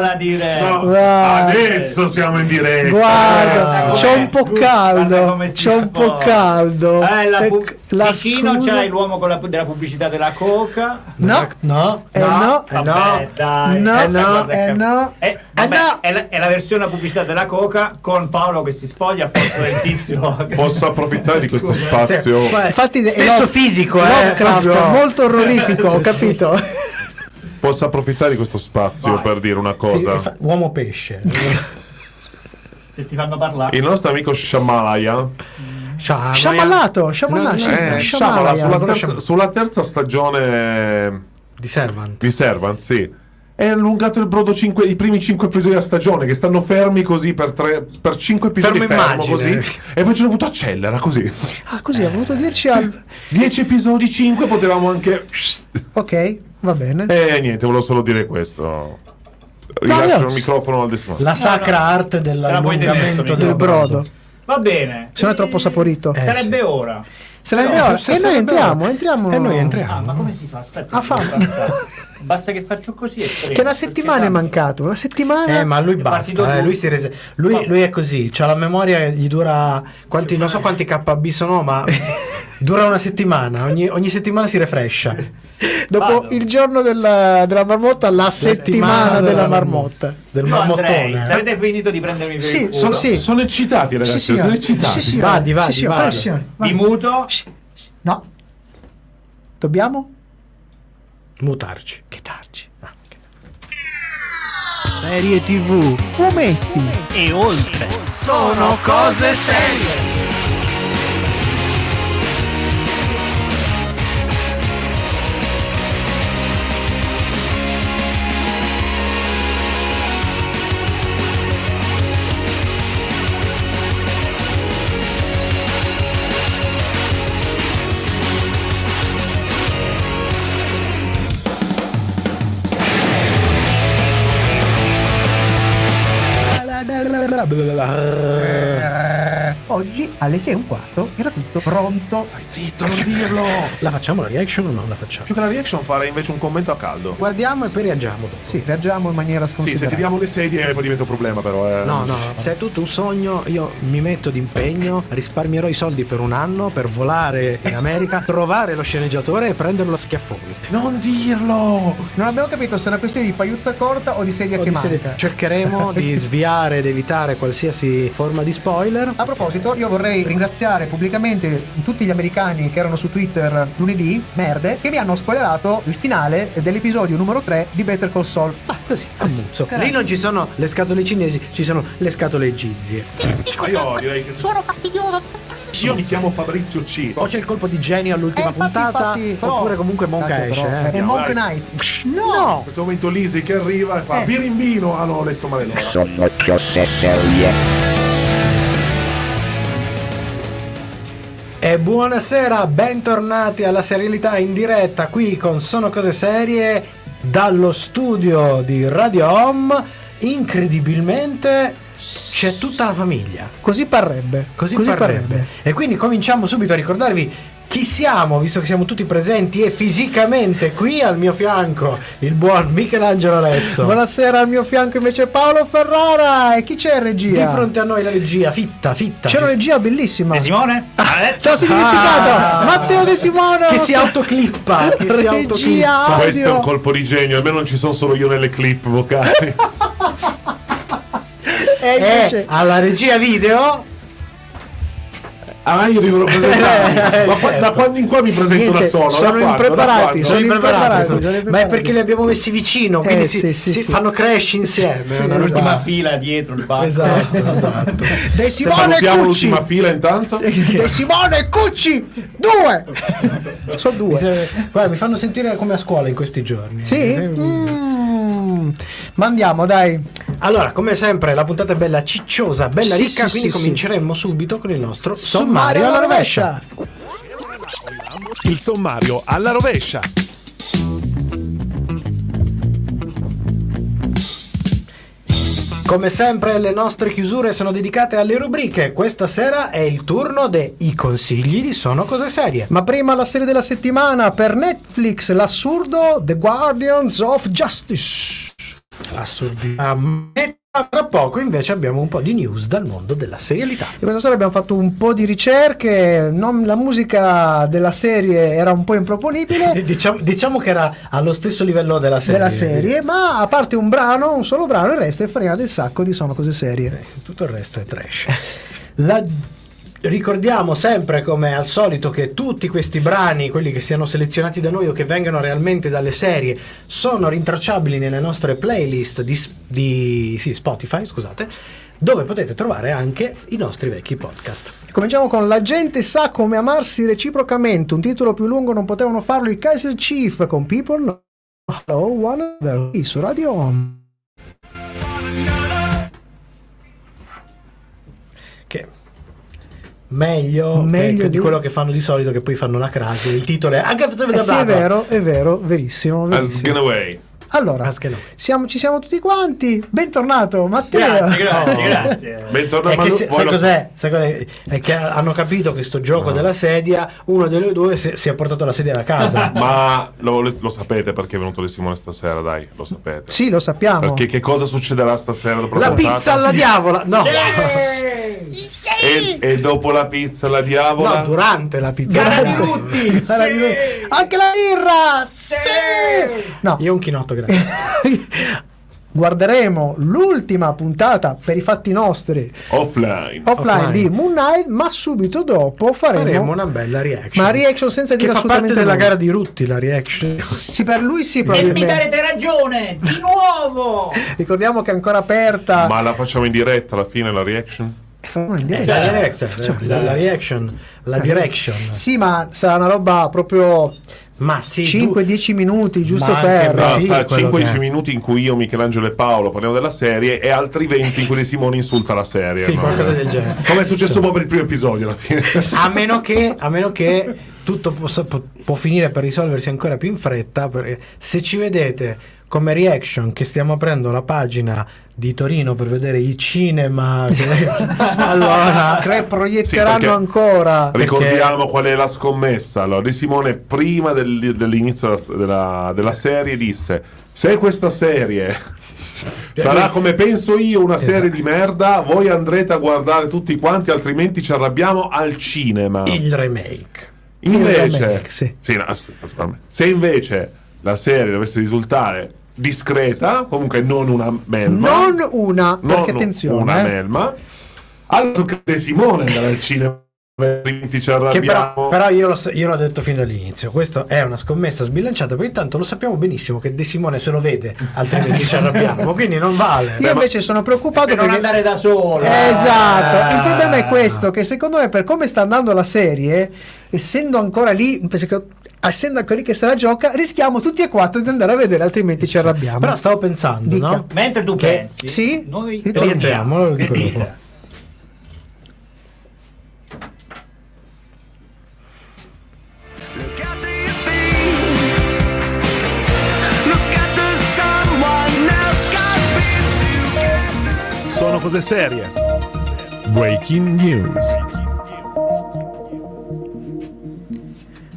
da dire No, adesso siamo in diretta. Guarda, c'è un po' caldo. C'è un po' caldo. Eh, la pu- Ec- la vicino scusa- c'è l'uomo con la, della pubblicità della coca No, No, eh no, eh no. Vabbè, dai. No, Eh, eh no. Eh, vabbè, Eh no. È, la, è la versione a pubblicità della coca con Paolo che si spoglia a posto del tizio Posso approfittare di questo spazio? Guarda, Infatti stesso Love- fisico, eh, Lovecraft, molto orrorifico, ho Sì. Posso approfittare di questo spazio Vai. per dire una Sì, cosa? fa- uomo pesce. se ti fanno parlare Il nostro amico Shamalaya, sì, no, eh, sulla, terza, sulla terza stagione Di Servant. di Servant, sì. È allungato il brodo cinque- i primi 5 episodi della stagione, che stanno fermi così per, tre, per 5 episodi Fermo fermo, così. E poi ci hanno avuto accelera così. Ah, così ha voluto dirci al... 10 episodi, 5 potevamo anche. Ok, va bene. E niente, volevo solo dire questo. No, Rilascio io- il microfono al destino. La sacra no. arte Te la puoi tenere, dell'allungamento. Del brodo. va bene Se no è troppo saporito. Eh, sarebbe ora Se la No, se e noi entriamo, entriamo. E noi ah entriamo. ma come si fa aspetta Ah, fa- basta che faccio così e Che una settimana è mancato, una settimana. Eh, ma a lui basta, eh, lui. si rese- lui, lui è così, c'ha la memoria che gli dura quanti, non so quanti KB sono, ma dura una settimana, ogni, ogni settimana si refrescia. Dopo Vado. il giorno della, della marmotta, la settimana della marmotta. Del Io andrei, marmottone. se avete finito di prendermi per Sì, il culo sono- sì. Sono eccitati, ragazzi. Sì, sono eccitati. Sì. Vadi, vadi, Sì, vadi. Vi Vai. muto No. Dobbiamo? Mutarci. Che darci. Serie TV, fumetti. e oltre Sono cose serie. Oggi alle 6 e un quarto era tutto pronto. Stai zitto, non dirlo. La facciamo la reaction o non la facciamo? Più che la reaction farei invece un commento a caldo. Guardiamo e poi reagiamo dopo. Sì, reagiamo in maniera Sì, se sconsiderata. tiriamo le sedie poi diventa un problema però. Eh. No, no, se è tutto un sogno, io mi metto d'impegno, risparmierò i soldi per un anno per volare in America, trovare lo sceneggiatore e prenderlo a schiaffoni. Non dirlo! Non abbiamo capito se è una questione di pagliuzza corta o di sedia O che di manca. Cercheremo di sviare ed evitare qualsiasi forma di spoiler. A proposito, io vorrei ringraziare pubblicamente tutti gli americani che erano su Twitter lunedì, merde, che mi hanno spoilerato il finale dell'episodio numero 3 di Better Call Saul. Ah, così, ammuzzo. Lì non ci sono le scatole cinesi, ci sono le scatole egizie. Ma io direi che Sono fastidioso. io mi chiamo Fabrizio C. O c'è il colpo di genio all'ultima Eh, infatti, puntata, infatti, oppure comunque Tanto esce. però, eh. È Monk. Knight. No! In questo momento Lisi che arriva e fa Eh. Birimbino. Ah no, ho letto male l'ora. Sono cose E buonasera, bentornati alla serialità in diretta qui con Sono Cose Serie dallo studio di Radio Home. Incredibilmente c'è tutta la famiglia. Così parrebbe. Così, parrebbe. E quindi cominciamo subito a ricordarvi chi siamo, visto che siamo tutti presenti e fisicamente qui al mio fianco il buon Michelangelo Alesso. Buonasera, al mio fianco invece Paolo Ferrara. E chi c'è in regia? Di fronte a noi la regia, fitta, fitta. C'è una regia bellissima. De Simone? Te lo sei dimenticato! Ah. Matteo De Simone! Che si autoclippa, che si Regia autoclippa. audio. Questo è un colpo di genio, almeno non ci sono solo io nelle clip vocali. E E invece... alla regia video ah, io devo presentarmi. Eh, Ma certo. da quando in qua mi presento Niente, da solo? Sono? Da impreparati, sono impreparati, sono Ma è perché li abbiamo messi vicino, quindi Eh, si, sì, sì, si sì. fanno crash insieme. Sì, una l'ultima fila dietro il banco Esatto, esatto. De Simone Salutiamo Cucci! l'ultima fila intanto. De Simone Cucci! Due! Sono due. Guarda, mi fanno sentire come a scuola in questi giorni. Sì? Mm. Ma andiamo, dai. Allora, come sempre, la puntata è bella cicciosa, bella Sì, ricca, sì, quindi sì, cominceremo subito con il nostro Sommario sommario alla rovescia. Il sommario alla rovescia. Come sempre, le nostre chiusure sono dedicate alle rubriche. Questa sera è il turno dei consigli di Sono Cose Serie. Ma prima la serie della settimana per Netflix, l'assurdo The Guardians of Justice. Assurdi. A metà, tra poco invece abbiamo un po' di news dal mondo della serialità. E questa sera abbiamo fatto un po' di ricerche, non- la musica della serie era un po' improponibile. Eh, Diciamo, diciamo che era allo stesso livello della serie. della serie, ma a parte un brano, un solo brano, il resto è farina del sacco di sono cose serie. Tutto il resto è trash. La- Ricordiamo sempre come al solito che tutti questi brani, quelli che siano selezionati da noi o che vengano realmente dalle serie, sono rintracciabili nelle nostre playlist di, di- sì, Spotify, scusate, dove potete trovare anche i nostri vecchi podcast. Cominciamo con La gente sa come amarsi reciprocamente, un titolo più lungo non potevano farlo i Kaiser Chief con People No Hello One Another, su Radio Home. Meglio, Meglio che- di- di quello che fanno di solito, che poi fanno la crasi. Il titolo è anche Eh sì, è vero, è vero, verissimo. As verissimo. gone away. Allora, no. siamo- ci siamo tutti quanti. Bentornato, Matteo. Grazie, grazie, grazie. Bentornato se- sai lo- cos'è? Sai cos'è? È che hanno capito che sto gioco della sedia, uno delle due si, si è portato la sedia da casa. Ma lo, lo sapete perché è venuto di Simone stasera, dai, lo sapete. Sì, lo sappiamo. Perché che cosa succederà stasera dopo la puntata? pizza alla diavola! No, E, e dopo la pizza la diavola? no durante la pizza. Gara alla di diavola. tutti. Gara di tutti. Anche la birra. Sì. No. Io un chinotto, grazie. Guarderemo l'ultima puntata per i fatti nostri Offline. offline, Offline. di Moon Knight, ma subito dopo faremo, Faremo una bella reaction. ma reaction senza che dire fa assolutamente parte della nulla. gara di Rutti, la reaction. Sì, per lui sì, E mi probabilmente. darete ragione, di nuovo! Ricordiamo che è ancora aperta. Ma la facciamo in diretta alla fine, la reaction? Eh, facciamo in Eh, diretta. la, reaction, la, la reaction, la direction. Sì, ma sarà una roba proprio Ma sì, 5-10 minuti, giusto per. No, sì, fa quello 15 che è. minuti in cui io, Michelangelo e Paolo parliamo della serie e altri 20 in cui Simone insulta la serie. Sì, no? qualcosa del genere. Come è successo un po' per il primo episodio alla fine. a meno che, a meno che tutto possa- può, può finire per risolversi ancora più in fretta perché se ci vedete come reaction che stiamo aprendo la pagina di Torino per vedere i cinema allora Tre Sì, proietteranno perché- ancora. Ricordiamo qual è la scommessa. Allora, Di Simone, prima del- dell'inizio della, della- della serie, disse: Se questa serie sarà come penso io, una serie di merda, voi andrete a guardare tutti quanti, altrimenti ci arrabbiamo al cinema. il remake Invece, sì. no, se invece la serie dovesse risultare discreta, comunque non una melma, Non una, non perché attenzione. una eh. melma, allora tocca a Simone andare al cinema. Altrimenti ci che però, arrabbiamo. però io, l'ho, io l'ho detto fin dall'inizio questo è una scommessa sbilanciata perché intanto lo sappiamo benissimo che De Simone se lo vede altrimenti ci arrabbiamo quindi non vale Io invece sono preoccupato Per non andare da solo. Esatto, il problema Ah. è questo: che secondo me, per come sta andando la serie, essendo ancora lì, essendo ancora lì che se la gioca, rischiamo tutti e quattro di andare a vedere, altrimenti ci arrabbiamo. però stavo pensando Dica. no? Mentre tu Che- pensi, sì? noi Rientriamo, lo Sono cose serie. Breaking news.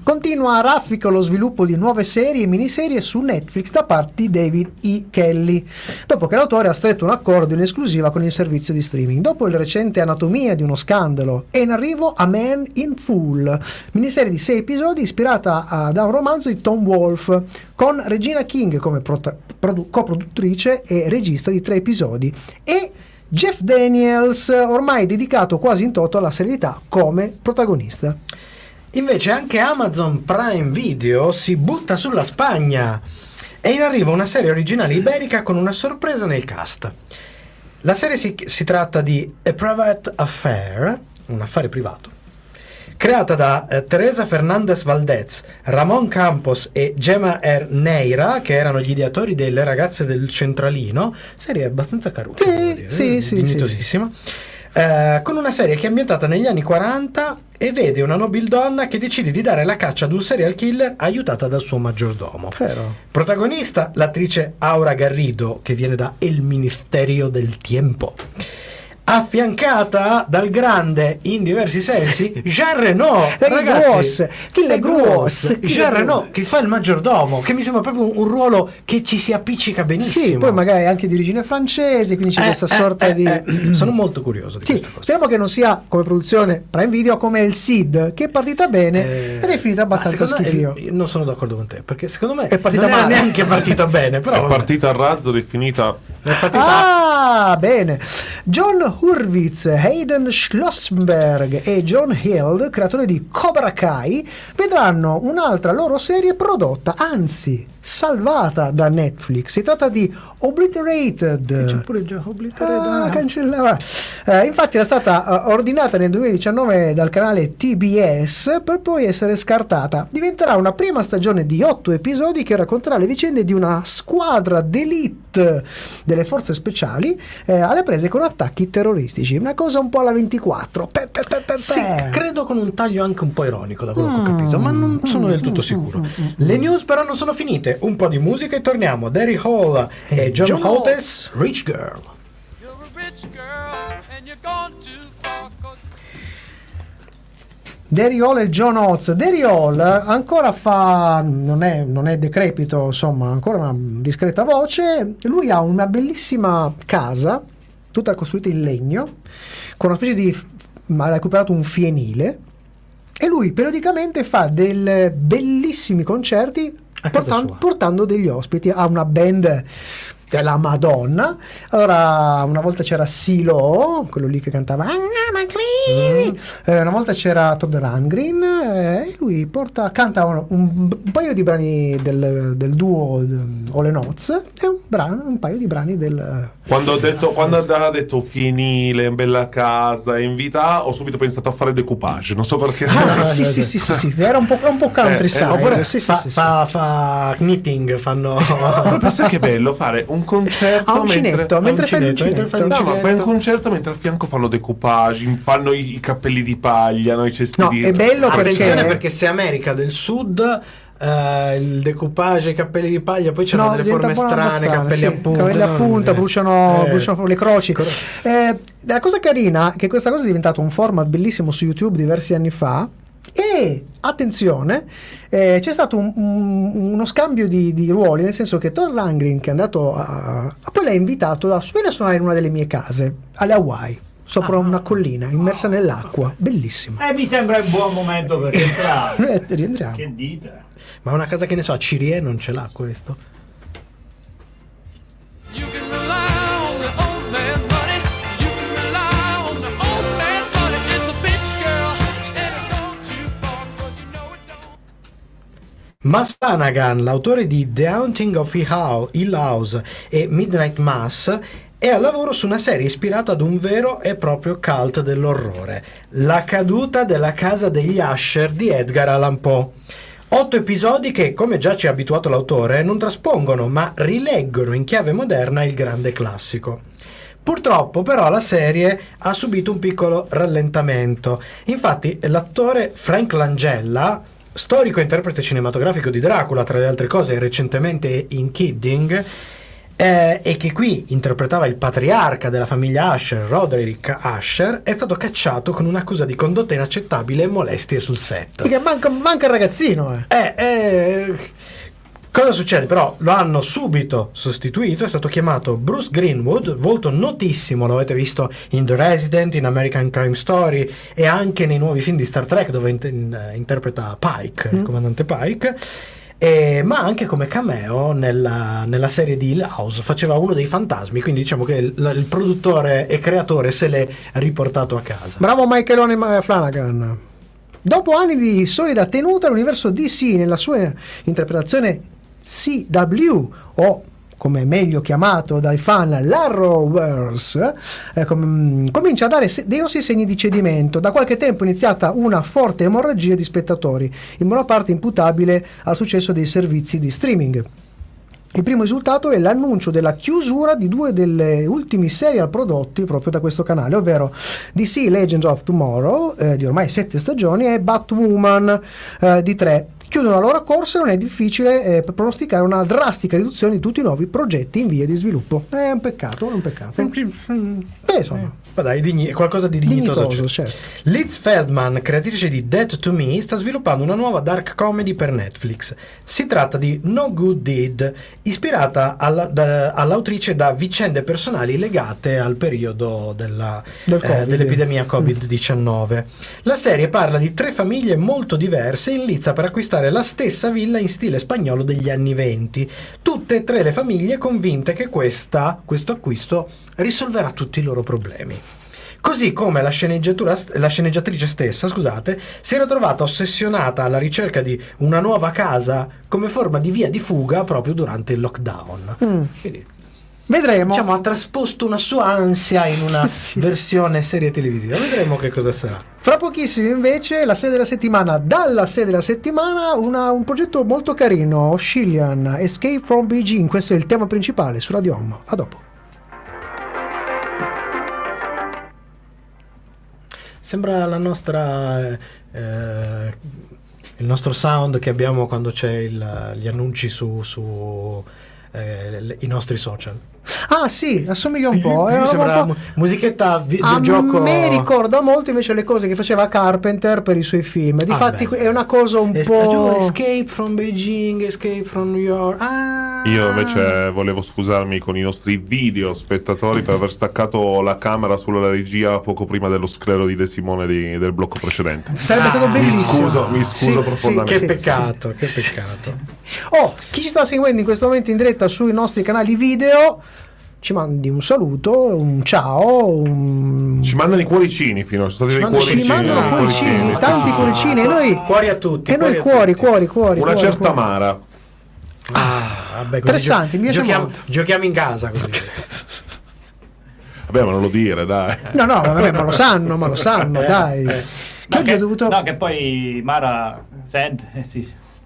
Continua a raffica lo sviluppo di nuove serie e miniserie su Netflix da parte di David E. Kelly, dopo che l'autore ha stretto un accordo in esclusiva con il servizio di streaming. Dopo il recente Anatomia di uno scandalo, è in arrivo A Man in Full, miniserie di sei episodi ispirata a- da un romanzo di Tom Wolfe, con Regina King come prota- produ- coproduttrice e regista di tre episodi, e Jeff Daniels, ormai dedicato quasi in toto alla serialità, come protagonista. Invece anche Amazon Prime Video si butta sulla Spagna. È in arrivo una serie originale iberica con una sorpresa nel cast. La serie si, si tratta di A Private Affair, un affare privato, creata da eh, Teresa Fernandez Valdez, Ramon Campos e Gemma Erneira, che erano gli ideatori delle ragazze del Centralino, serie abbastanza caruccia, Sì, dire, sì, sì, dignitosissima. Eh, con una serie che è ambientata negli anni 40 e vede una nobildonna che decide di dare la caccia ad un serial killer aiutata dal suo maggiordomo. Però. Protagonista l'attrice Aura Garrido, che viene da El Ministerio del Tiempo. Affiancata dal grande in diversi sensi Jean Reno. Le Ragazzi, Gross, chi Jean Gross. che fa il maggiordomo, che mi sembra proprio un, ruolo che ci si appiccica benissimo. Sì, poi magari anche di origine francese, quindi c'è Eh, questa eh, sorta eh, di... eh, sono molto curioso di Sì, questa cosa. speriamo che non sia come produzione Prime Video come il Sid, che è partita bene Eh, ed è finita abbastanza me- schifio. io non sono d'accordo con te, perché secondo me È partita non male. neanche partita bene, però È vabbè. partita a razzo ed è finita. Partita Ah, bene. John Hurwitz, Hayden Schlossberg e John Hild, creatori di Cobra Kai, vedranno un'altra loro serie prodotta, anzi salvata da Netflix. Si tratta di Obliterated. C'è pure già Obliterated. Ah, cancellava. Eh, infatti era stata eh, ordinata nel 2019 dal canale TBS per poi essere scartata. Diventerà una prima stagione di otto episodi che racconterà le vicende di una squadra d'elite delle forze speciali eh, alle prese con attacchi terroristici. Una cosa un po' alla 24. Pe, pe, pe, pe, Sì, credo con un taglio anche un po' ironico da quello che ho Mm, capito, ma non sono del tutto mm, sicuro. mm, mm, Le news però non sono finite, un po' di musica e torniamo. Derry Hall e E John, John Holtes, Rich Girl. You're a rich girl and you're gone too far Derry Hall e John Oates. Derry Hall ancora fa, non è, non è decrepito, insomma, ancora una discreta voce. Lui ha una bellissima casa, tutta costruita in legno, con una specie di. ha recuperato un fienile. E lui periodicamente fa dei bellissimi concerti A casa portan- sua. portando degli ospiti. Ha una band della Madonna. Allora, una volta c'era Silo, quello lì che cantava "Ah, ma Green". Eh, una volta c'era Todd Rundgren eh, e lui porta, canta un, un- un paio di brani del, del duo eh, Ole Noz e un, brano, un paio di brani del... Quando, ho detto, quando ha detto fienile, bella casa, invita, ho subito pensato a fare decoupage. Non so perché. Ah, sì, sì, sì, sì, sì, era un po', un po' countryside. Eh, eh, oppure sì, sì, fa, sì, fa- fa knitting, fanno... Ma sai che bello fare un concerto Ha un cinetto, mentre fai uncinetto, mentre fai No, ma fai un concerto mentre a fianco fanno decoupage, fanno i, i cappelli di paglia, no? i cesti No, di... è bello perché- Attenzione perché se America del Sud eh, il decoupage, i cappelli di paglia, poi c'hanno delle forme un strane, strana, capelli sì, a punta. capelli a punta, bruciano, Eh. bruciano le croci. Eh, la cosa carina è che questa cosa è diventata un format bellissimo su YouTube diversi anni fa. E attenzione, eh, c'è stato un- un- uno scambio di, di ruoli, nel senso che Thor Langren, che è andato a. poi l'ha invitato a vieni a suonare in una delle mie case, alle Hawaii, sopra Ah. una collina, immersa nell'acqua. Bellissimo. Eh, mi sembra un buon momento per entrare. Eh, rientriamo. che dite? Ma una casa che ne so, a Cirie non ce l'ha questo. Mas Flanagan, l'autore di The Haunting of Hill House- e Midnight Mass, è al lavoro su una serie ispirata ad un vero e proprio cult dell'orrore, La caduta della casa degli Asher di Edgar Allan Poe. Otto episodi che, come già ci ha abituato l'autore, non traspongono ma rileggono in chiave moderna il grande classico. Purtroppo però la serie ha subito un piccolo rallentamento. Infatti l'attore Frank Langella, storico interprete cinematografico di Dracula tra le altre cose recentemente in Kidding, eh, e che qui interpretava il patriarca della famiglia Asher, Roderick Asher, è stato cacciato con un'accusa di condotta inaccettabile e molestie sul set. Manca, manca il ragazzino, eh. Eh, eh, cosa succede? Però lo hanno subito sostituito, è stato chiamato Bruce Greenwood, volto notissimo, lo avete visto in The Resident, in American Crime Story e anche nei nuovi film di Star Trek dove inter- in- interpreta Pike, il comandante Pike. eh, ma anche come cameo nella, nella serie di Hill House faceva uno dei fantasmi quindi diciamo che il, il produttore e creatore se l'è riportato a casa Bravo Michaelone Flanagan. Dopo anni di solida tenuta, l'universo DC nella sua interpretazione CW o come meglio chiamato dai fan l'Arrowverse, eh, com- comincia a dare se- dei grossi segni di cedimento. Da qualche tempo è iniziata una forte emorragia di spettatori, in buona parte imputabile al successo dei servizi di streaming. Il primo risultato è l'annuncio della chiusura di due delle ultimi serial prodotti proprio da questo canale, ovvero DC Legends of Tomorrow, eh, di ormai sette stagioni, e Batwoman eh, di tre, chiudono la loro corsa e non è difficile eh, pronosticare una drastica riduzione di tutti i nuovi progetti in via di sviluppo. È un peccato, è un peccato. Beh, insomma, Ma dai, digni- qualcosa di dignitoso. dignitoso, c'è. certo. Liz Feldman, creatrice di Dead to Me, sta sviluppando una nuova dark comedy per Netflix. Si tratta di No Good Deed, ispirata alla- da- all'autrice da vicende personali legate al periodo della- Del eh, Covid. dell'epidemia Covid-19. La serie parla di tre famiglie molto diverse in lizza per acquistare la stessa villa in stile spagnolo degli anni 20. Tutte e tre le famiglie convinte che questa, questo acquisto risolverà tutti i loro problemi. Così come la, sceneggiatura- la sceneggiatrice stessa, scusate, si era trovata ossessionata alla ricerca di una nuova casa come forma di via di fuga proprio durante il lockdown. Mm. Quindi, Vedremo. diciamo, ha trasposto una sua ansia in una versione serie televisiva. Vedremo che cosa sarà. Fra pochissimo invece la serie della settimana, dalla serie della settimana, una- un progetto molto carino, Oshilian, Escape from Beijing, questo è il tema principale su Radio Home. A dopo. Sembra la nostra. eh, il nostro sound che abbiamo quando c'è il- gli annunci su. su eh, le- i nostri social. Ah sì, assomiglia un po'. Mi roba sembra un po'- mu- musichetta vi- A del gioco. me ricorda molto invece le cose che faceva Carpenter per i suoi film. Difatti Ah, è una cosa un Es- po'... Escape from Beijing, Escape from New York. Ah. Io invece volevo scusarmi con i nostri video spettatori per aver staccato la camera sulla regia poco prima dello sclero di De Simone di- del blocco precedente. Sarebbe Ah, stato mi bellissimo. scuso- mi scuso Sì, profondamente. Che sì, peccato, che peccato. Oh, chi ci sta seguendo in questo momento in diretta sui nostri canali video, ci mandi un saluto, un ciao, un... Ci mandano i cuoricini fino sono stati dei mandano- cuoricini. Ci mandano dei cuoricini, sì, tanti sì, sì. cuoricini, e noi... Cuori a tutti. E noi a cuori, cuori, cuori. Una cuori, certa cuori. Mara. Ah, vabbè, così Interessante, piace giochiamo, giochiamo in casa così. Vabbè, ma non lo dire, dai. No, no, vabbè, ma lo sanno, ma lo sanno, dai. Che No, oggi che, ho dovuto... no, che poi Mara sente e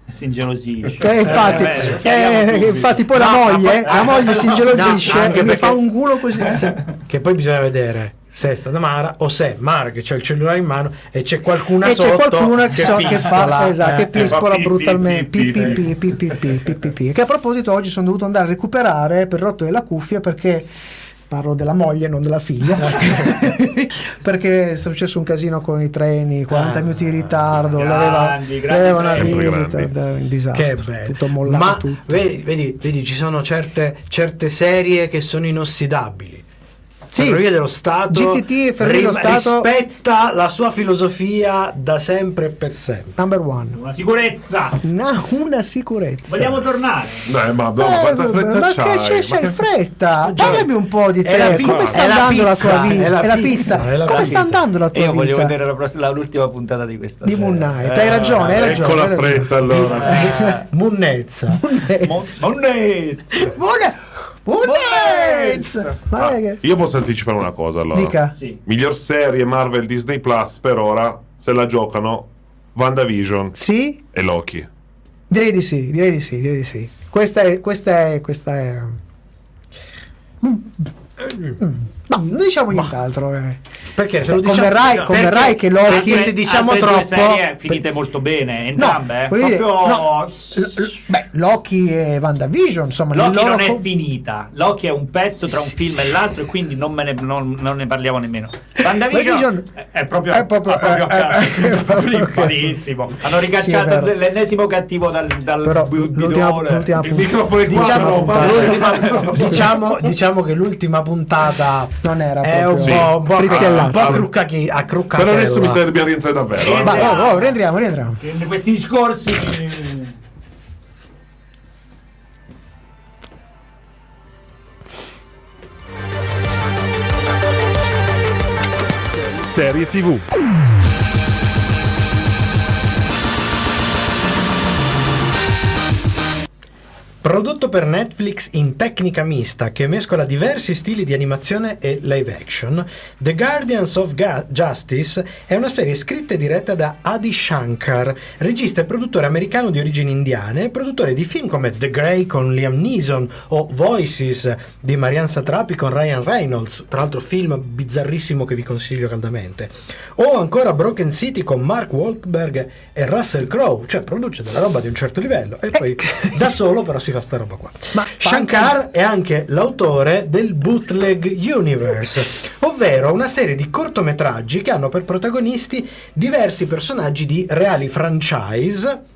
si, si ingelosisce. Eh, infatti, Eh, eh, infatti poi la No, moglie, ma- la moglie si no, ingelosisce no, e mi fa un culo così. Se- che poi bisogna vedere se è stata Mara o se è Mara che c'ha il cellulare in mano e c'è qualcuna E c'è sotto qualcuno che, so- che fa esatto, che eh, pispola brutalmente. Che a proposito oggi sono dovuto andare a recuperare per rotto della cuffia perché parlo della moglie, non della figlia. perché è successo un casino con i treni, 40 Ah, minuti di ritardo, l'aveva, grandi, l'aveva una visita, da- un disastro, tutto mollato ma tutto. Vedi, vedi, vedi, ci sono certe, certe serie che sono inossidabili Sì. Ferrovie dello Stato GTT Ferrovie dello Stato- rispetta la sua filosofia da sempre e per sempre Number one. Una sicurezza. Una, una sicurezza. Vogliamo tornare? Dai, ma, Eh, ma quanta fretta ma c'hai? che c'è, Ma c'hai che- fretta? Cioè, Parlami un po' di te. la pizza, Come sta è la andando la pizza, tua vita? è la È la pizza, pizza. è la Come pizza. sta andando la tua Io voglio vita? vedere la, pross- la- l'ultima puntata di questa Di. Moon Knight. Eh, Hai ragione, hai ragione. Ecco la hai ragione. fretta allora. Eh, munnezza Mo- Ma Ah, che- io posso anticipare una cosa allora. Dica. Sì. Miglior serie Marvel Disney Plus per ora se la giocano WandaVision Sì? e Loki. Direi di sì, direi di sì, direi di sì. Questa è, questa è, questa è... Mm. Mm. Ma non diciamo nient'altro. eh. perché se lo diciamo Converrai- no, converrai che Loki- perché se diciamo troppo serie finite molto bene, No, entrambe. eh. voglio dire, Proprio no, L- beh, Loki e WandaVision, insomma, Loki loro non è finita. Loki è un pezzo tra un Sì, film sì. e l'altro, e quindi non, me ne, non- non ne parliamo nemmeno. WandaVision è, proprio, è proprio- è proprio, eh, eh, è proprio eh, malissimo. Hanno Sì, ricacciato vero. l'ennesimo cattivo dal, dal Però bidone. Il microfono l'ultima- diciamo, diciamo che l'ultima puntata Non era proprio- po', un po' un po' cruccachi- a cruccatella. Però adesso mi sa che dobbiamo rientrare davvero. eh. Vai, vai, vai, rientriamo, rientriamo. In questi discorsi Serie TV. Prodotto per Netflix in tecnica mista che mescola diversi stili di animazione e live action, The Guardians of Ga- Justice è una serie scritta e diretta da Adi Shankar, regista e produttore americano di origini indiane e produttore di film come The Grey con Liam Neeson o Voices di Marianne Satrapi con Ryan Reynolds, tra l'altro film bizzarrissimo che vi consiglio caldamente, o ancora Broken City con Mark Wahlberg e Russell Crowe, cioè produce della roba di un certo livello. E poi da solo però si fa sta roba qua. Ma Shankar è anche l'autore del Bootleg Universe, ovvero una serie di cortometraggi che hanno per protagonisti diversi personaggi di reali franchise.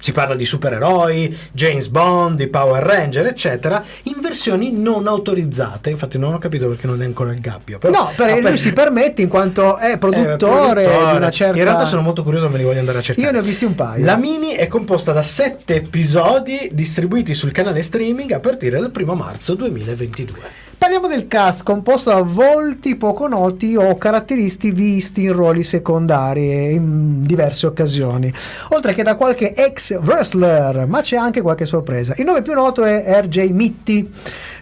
Si parla di supereroi, James Bond, di Power Ranger, eccetera, in versioni non autorizzate. Infatti, non ho capito perché non è ancora il gabbio. Però, No, per Ah, lui si permette in quanto è eh, produttore, di una certa... In realtà sono molto curioso, me li voglio andare a cercare. Io ne ho visti un paio. La mini è composta da sette episodi distribuiti sul canale streaming a partire dal 1 marzo 2022. Parliamo del cast composto da volti poco noti o caratteristi visti in ruoli secondari in diverse occasioni, oltre che da qualche ex wrestler, ma c'è anche qualche sorpresa. Il nome più noto è RJ Mitty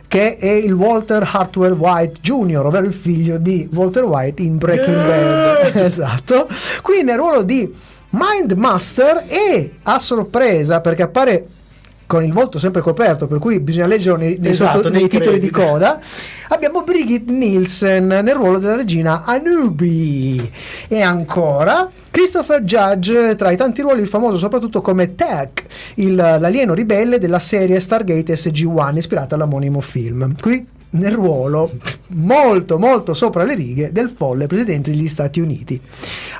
che è il Walter Hartwell White Jr., ovvero il figlio di Walter White in Breaking Bad. esatto. Qui nel ruolo di Mind Master e a sorpresa perché appare con il volto sempre coperto, per cui bisogna leggerlo nei, nei Esatto, sotto- nei nei titoli di coda. Abbiamo Brigitte Nielsen nel ruolo della regina Anubi. E ancora Christopher Judge, tra i tanti ruoli, il famoso soprattutto come Tech, il- l'alieno ribelle della serie Stargate SG-1 ispirata all'omonimo film. Qui nel ruolo molto molto sopra le righe del folle presidente degli Stati Uniti.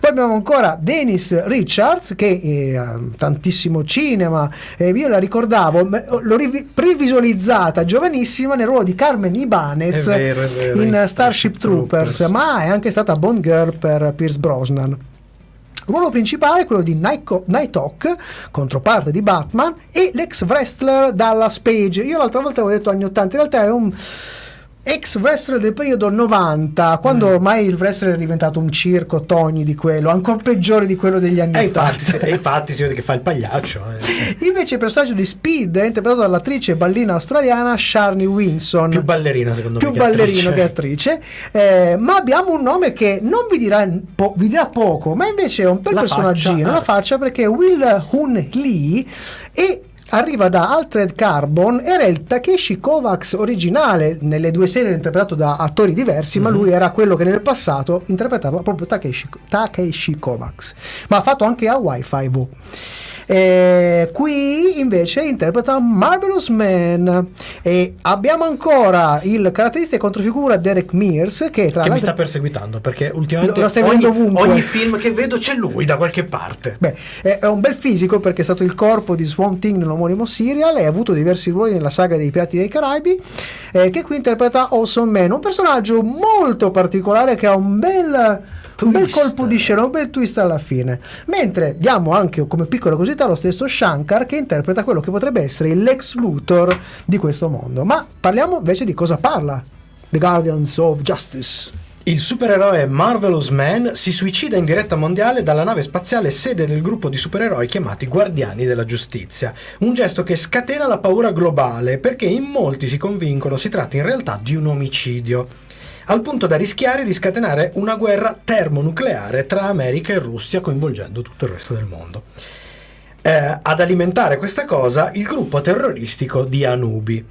Poi abbiamo ancora Dennis Richards che eh, ha tantissimo cinema, eh, io la ricordavo, me- l'ho rivi- previsualizzata giovanissima nel ruolo di Carmen Ibanez È vero, è vero, in Starship Troopers, Troopers. ma è anche stata Bond Girl per Pierce Brosnan. Ruolo principale è quello di Night- Nighthawk, controparte di Batman, e l'ex wrestler Dallas Page. Io l'altra volta avevo detto anni 80, in realtà è un ex wrestler del periodo 90, quando Mm. ormai il wrestler è diventato un circo, togni di quello, ancora peggiore di quello degli anni E 80. infatti, si- e infatti si vede che fa il pagliaccio. eh. Invece il personaggio di Speed è interpretato dall'attrice ballina australiana Sharni Winson. Più ballerina, secondo più me. ballerino che attrice. eh, ma abbiamo un nome che non vi dirà, po- vi dirà poco, ma invece è un bel La personaggino, faccia, la ah. faccia perché Will Hun Lee e arriva da Altered Carbon era il Takeshi Kovacs originale. Nelle due serie interpretato da attori diversi ma Mhm. lui era quello che nel passato interpretava proprio Takeshi, Takeshi Kovacs. Ma ha fatto anche a Wi-Fi V Eh, qui invece interpreta Marvelous Man e abbiamo ancora il caratterista e controfigura Derek Mears che tra Che mi sta perseguitando perché ultimamente Lo- lo ogni, ovunque. ogni film che vedo c'è lui da qualche parte. Beh, è, è un bel fisico perché è stato il corpo di Swamp Thing nell'omonimo serial e ha avuto diversi ruoli nella saga dei Pirati dei Caraibi, eh, che qui interpreta Awesome Man, un personaggio molto particolare che ha un bel, un bel colpo di scena, un bel twist alla fine. Mentre diamo anche come piccola curiosità lo stesso Shankar che interpreta quello che potrebbe essere Lex Luthor di questo mondo. Ma parliamo invece di cosa parla The Guardians of Justice. Il supereroe Marvelous Man si suicida in diretta mondiale dalla nave spaziale sede del gruppo di supereroi chiamati Guardiani della Giustizia. Un gesto che scatena la paura globale perché in molti si convincono si tratti in realtà di un omicidio. Al punto da rischiare di scatenare una guerra termonucleare tra America e Russia coinvolgendo tutto il resto del mondo. Eh, ad alimentare questa cosa il gruppo terroristico di Anubi.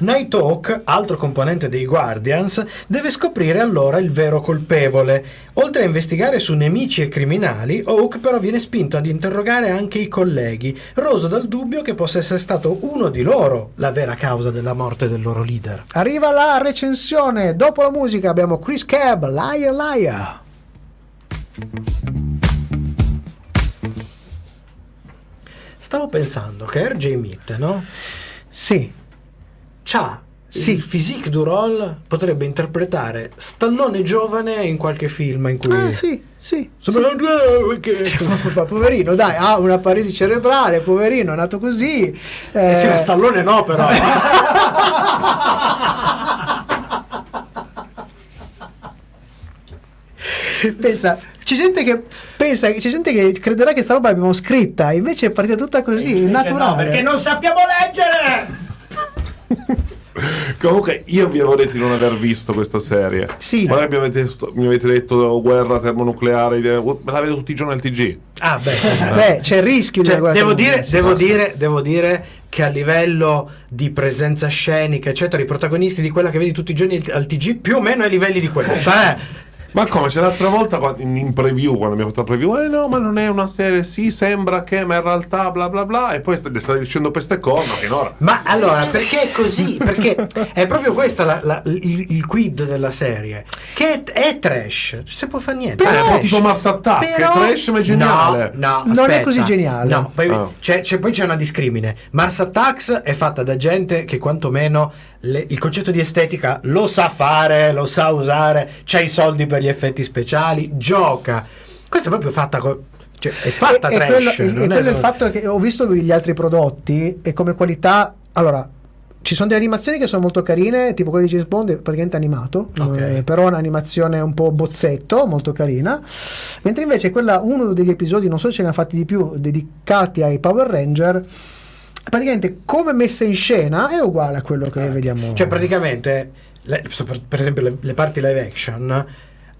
Nighthawk, altro componente dei Guardians, deve scoprire allora il vero colpevole. Oltre a investigare su nemici e criminali, Hawk però viene spinto ad interrogare anche i colleghi, roso dal dubbio che possa essere stato uno di loro la vera causa della morte del loro leader. Arriva la recensione, dopo la musica abbiamo Chris Cab, Liar Liar. Stavo pensando che RJ Mitte, no? Sì, C'ha Sì. il physique du role, potrebbe interpretare Stallone giovane in qualche film in cui... ah, sì, sì. Sembra- Ma poverino, dai, ha una paresi cerebrale, poverino, è nato così. Eh sì, ma Stallone no però. Pensa, C'è gente che pensa, c'è gente che crederà che sta roba l'abbiamo scritta, invece è partita tutta così, Invece naturale. No, perché non sappiamo leggere! Comunque, io vi avevo detto di non aver visto questa serie. Sì. Magari mi avete, sto- mi avete detto guerra termonucleare. eh, Me la vedo tutti i giorni al TG. Ah, beh. Beh, c'è il rischio Cioè, di devo, dire, devo, dire, devo dire che a livello di presenza scenica, eccetera, i protagonisti di quella che vedi tutti i giorni al TG più o meno ai livelli di questa. Eh. Ma come? C'è l'altra volta in, preview, quando abbiamo fatto la preview, eh no, ma non è una serie, sì, sembra che, ma in realtà bla bla bla. E poi stai, stai dicendo queste cose, ma che no. Ma allora, perché è così? Perché è proprio la- il, il quid della serie. Che è, è trash. Non si può fare niente. Però- È un po' tipo Mars Attack, Però- è trash, ma è geniale. No, no, Non è così geniale. No, poi, Ah. c'è, c'è- poi c'è una discrimine. Mars Attacks è fatta da gente che quantomeno le- il concetto di estetica lo sa fare, lo sa usare, c'ha i soldi per gli effetti speciali, gioca. Questa è proprio fatta co- cioè, è fatta E- e trash. quello, e- e non è quello è il fatto che ho visto gli altri prodotti e come qualità. Allora, ci sono delle animazioni che sono molto carine, tipo quella di James Bond, è praticamente animato, Ok. eh, però è un'animazione un po' bozzetto, molto carina. Mentre invece quella, uno degli episodi, non so se ce ne ha fatti di più, dedicati ai Power Ranger, praticamente come messa in scena è uguale a quello che vediamo. Cioè, praticamente, le- per, esempio, le, le parti live action,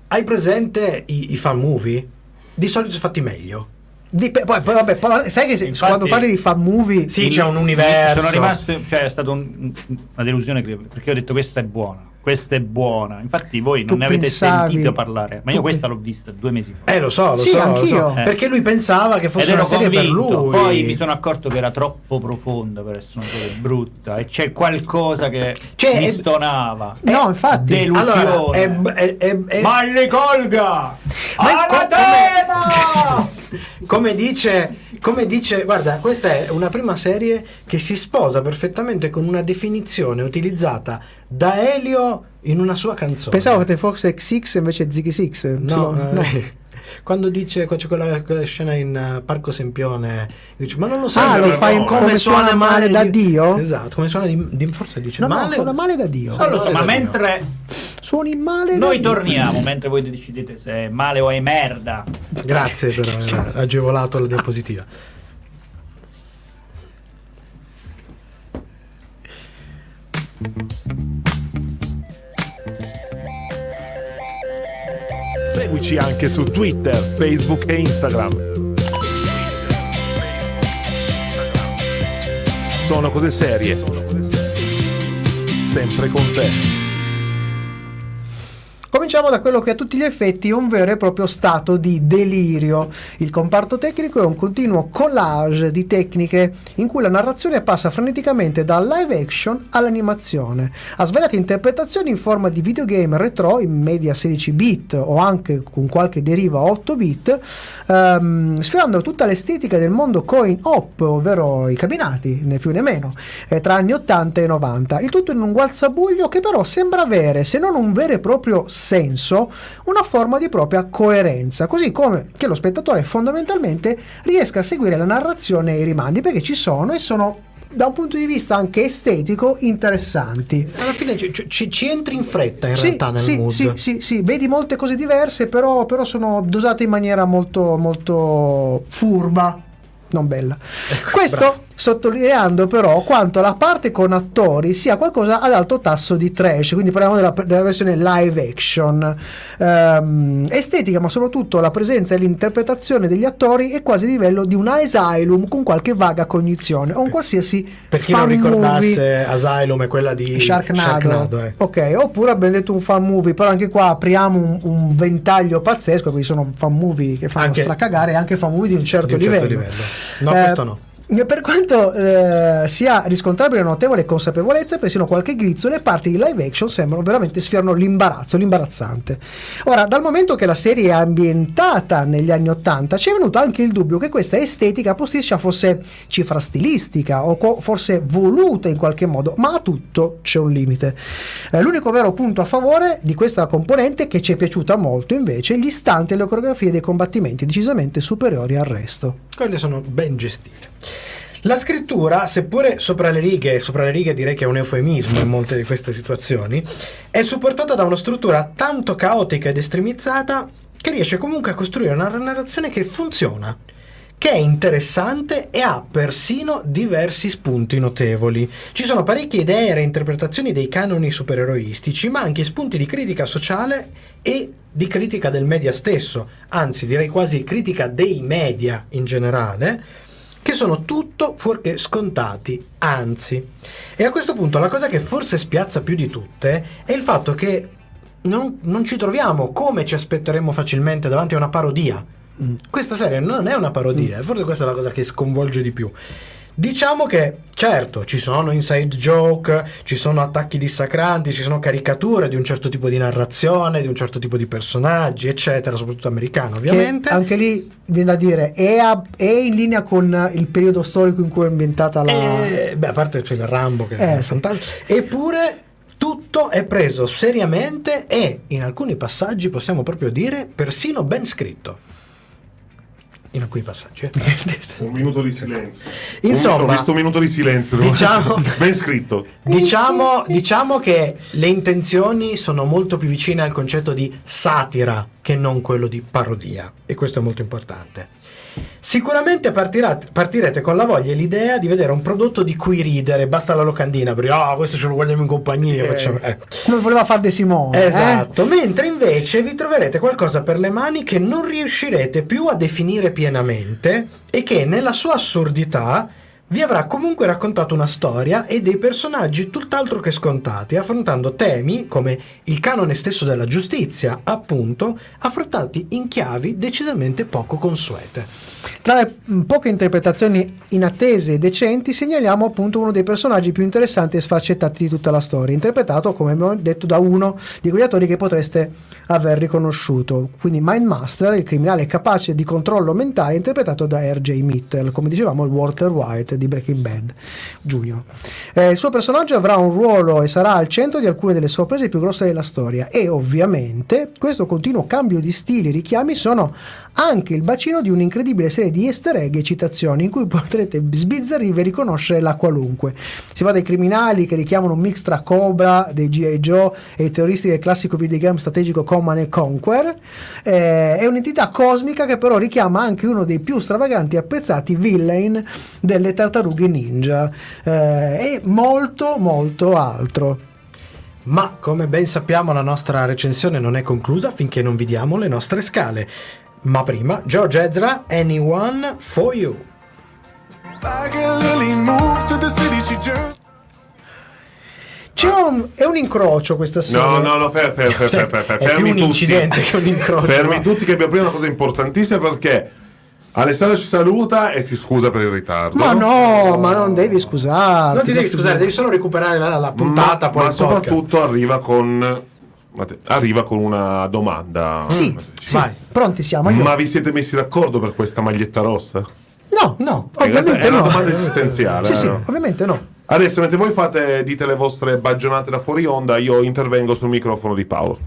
hai presente i, i fan movie? Di solito sono fatti meglio. Dip- poi, poi, vabbè, poi, sai che Infatti- quando parli di fan movie, Sì, c'è un universo. Sono rimasto, cioè è stata un- una delusione perché ho detto questa è buona, questa è buona. Infatti voi Tu non ne avete pensavi- sentito parlare, ma io tu questa l'ho vista due mesi fa. Eh, lo so, lo Sì, so, lo so. Eh. Perché lui pensava che fosse una serie per convinto, lui. poi mi sono accorto che era troppo profonda per essere una serie brutta e c'è qualcosa che Cioè, mi è- stonava. no, infatti. Delusione. Allora, è, è- è- è- Ma li colga! Ma Anatema! come dice, come dice, guarda, questa è una prima serie che si sposa perfettamente con una definizione utilizzata da Elio in una sua canzone. pensavo che fosse XX invece Ziggy Six. No, Sì, no. quando dice c'è quella, quella scena in eh, Parco Sempione, dice, ma non lo sai Ah, lo fai come suona male da Dio? Esatto, come suona di, di- forse dice No, no, male. suona male da Dio. Non lo so, ma mentre Suoni male da noi Dio. torniamo, mentre voi decidete se è male o è merda. Grazie per aver agevolato la diapositiva. Seguici anche su Twitter, Facebook e Instagram. Sono cose serie. Sempre con te. Cominciamo da quello che a tutti gli effetti è un vero e proprio stato di delirio. Il comparto tecnico è un continuo collage di tecniche in cui la narrazione passa freneticamente dal live action all'animazione, a svariate interpretazioni in forma di videogame retro in media 16 bit o anche con qualche deriva 8 bit, ehm, sfilando tutta l'estetica del mondo coin op, ovvero i cabinati, né più né meno, eh, tra anni 80 e 90. Il tutto in un guazzabuglio che però sembra avere, se non un vero e proprio senso, una forma di propria coerenza, così come che lo spettatore fondamentalmente riesca a seguire la narrazione e i rimandi, perché ci sono e sono da un punto di vista anche estetico interessanti. Alla fine ci, ci- ci entri in fretta in Sì, realtà nel sì, mood. sì, sì, sì, vedi molte cose diverse, però, però sono dosate in maniera molto, molto furba. Non bella. Questo bravo. Sottolineando però quanto la parte con attori sia qualcosa ad alto tasso di trash, quindi parliamo della, della versione live action. Ehm, estetica, ma soprattutto la presenza e l'interpretazione degli attori è quasi a livello di un asylum con qualche vaga cognizione o un qualsiasi Per chi non ricordasse Asylum è quella di Sharknado, eh. ok oppure abbiamo detto un fan movie però anche qua apriamo un, un ventaglio pazzesco quindi sono fan movie che fanno Anche- stracagare e anche fan movie di un certo, Di un certo livello. livello. No, Eh, questo no. Per quanto eh, sia riscontrabile una notevole consapevolezza persino qualche guizzo, le parti di live action sembrano veramente sfiorano l'imbarazzo, l'imbarazzante. Ora, dal momento che la serie è ambientata negli anni 80, ci è venuto anche il dubbio che questa estetica posticcia fosse cifra stilistica o co- forse voluta in qualche modo, ma a tutto c'è un limite. Eh, l'unico vero punto a favore di questa componente che ci è piaciuta molto invece, gli istanti e le coreografie dei combattimenti decisamente superiori al resto. Quelle sono ben gestite. La scrittura, seppure sopra le righe, sopra le righe direi che è un eufemismo in molte di queste situazioni, è supportata da una struttura tanto caotica ed estremizzata che riesce comunque a costruire una narrazione che funziona, che è interessante e ha persino diversi spunti notevoli. Ci sono parecchie idee e reinterpretazioni dei canoni supereroistici, ma anche spunti di critica sociale e di critica del media stesso, anzi direi quasi critica dei media in generale, che sono tutto fuorché scontati, anzi. E a questo punto la cosa che forse spiazza più di tutte è il fatto che non, non ci troviamo come ci aspetteremmo facilmente davanti a una parodia. Questa serie non è una parodia, e forse questa è la cosa che sconvolge di più. Diciamo che, certo, ci sono inside joke, ci sono attacchi dissacranti, ci sono caricature di un certo tipo di narrazione, di un certo tipo di personaggi, eccetera, soprattutto americano, ovviamente. Che anche lì viene da dire, è, a- è in linea con il periodo storico in cui è ambientata la. E, beh, a parte c'è il Rambo che Eh, è sì. fantastico. Eppure tutto è preso seriamente e in alcuni passaggi possiamo proprio dire persino ben scritto. In alcuni passaggi. eh. Un minuto di silenzio. Insomma, ho visto un minuto di silenzio. diciamo- ben scritto. Diciamo, diciamo che le intenzioni sono molto più vicine al concetto di satira che non quello di parodia e questo è molto importante. Sicuramente partirà- partirete con la voglia e l'idea di vedere un prodotto di cui ridere, basta la locandina, perché ah, questo ce lo guardiamo in compagnia. facciamo- eh. Come voleva fare De Simone. eh? Esatto, mentre invece vi troverete qualcosa per le mani che non riuscirete più a definire pienamente e che nella sua assurdità vi avrà comunque raccontato una storia e dei personaggi tutt'altro che scontati, affrontando temi come il canone stesso della giustizia, appunto, affrontati in chiavi decisamente poco consuete. Tra le poche interpretazioni inattese e decenti segnaliamo appunto uno dei personaggi più interessanti e sfaccettati di tutta la storia, interpretato come abbiamo detto da uno di quegli attori che potreste aver riconosciuto. Quindi Mindmaster, il criminale capace di controllo mentale, interpretato da R.J. Mitchell, come dicevamo il Walter White di Breaking Bad Junior. Eh, il suo personaggio avrà un ruolo e sarà al centro di alcune delle sorprese più grosse della storia e ovviamente questo continuo cambio di stili e richiami sono anche il bacino di un'incredibile serie di easter egg e citazioni in cui potrete sbizzarrirvi e riconoscere la qualunque. Si va dai criminali che richiamano un mix tra Cobra, dei G.I. Joe e i terroristi del classico videogame strategico Command and Conquer. Eh, è un'entità cosmica che però richiama anche uno dei più stravaganti e apprezzati villain delle tartarughe ninja eh, e molto molto altro. Ma come ben sappiamo la nostra recensione non è conclusa finché non vi diamo le nostre scale. Ma prima, George Ezra, Anyone for You. C'è un, è un incrocio questa serie. No, no, no, fer, fer, fer, fer, fer, fer, È più fermi un tutti. incidente che un incrocio. Fermi ma- tutti che abbiamo prima una cosa importantissima perché Alessandro ci saluta e si scusa per il ritardo. Ma no, ma non devi scusarti. Non ti devi ma scusare, devi solo recuperare la, la ma, puntata. poi ma il podcast. soprattutto arriva con arriva con una domanda. Sì, sì, Vai. pronti siamo. Io- Ma vi siete messi d'accordo per questa maglietta rossa? No, No. Eh, ovviamente è una no. domanda esistenziale. Sì, sì, eh. ovviamente no. Adesso, mentre voi fate, dite le vostre bagionate da fuori onda, io intervengo sul microfono di Paolo.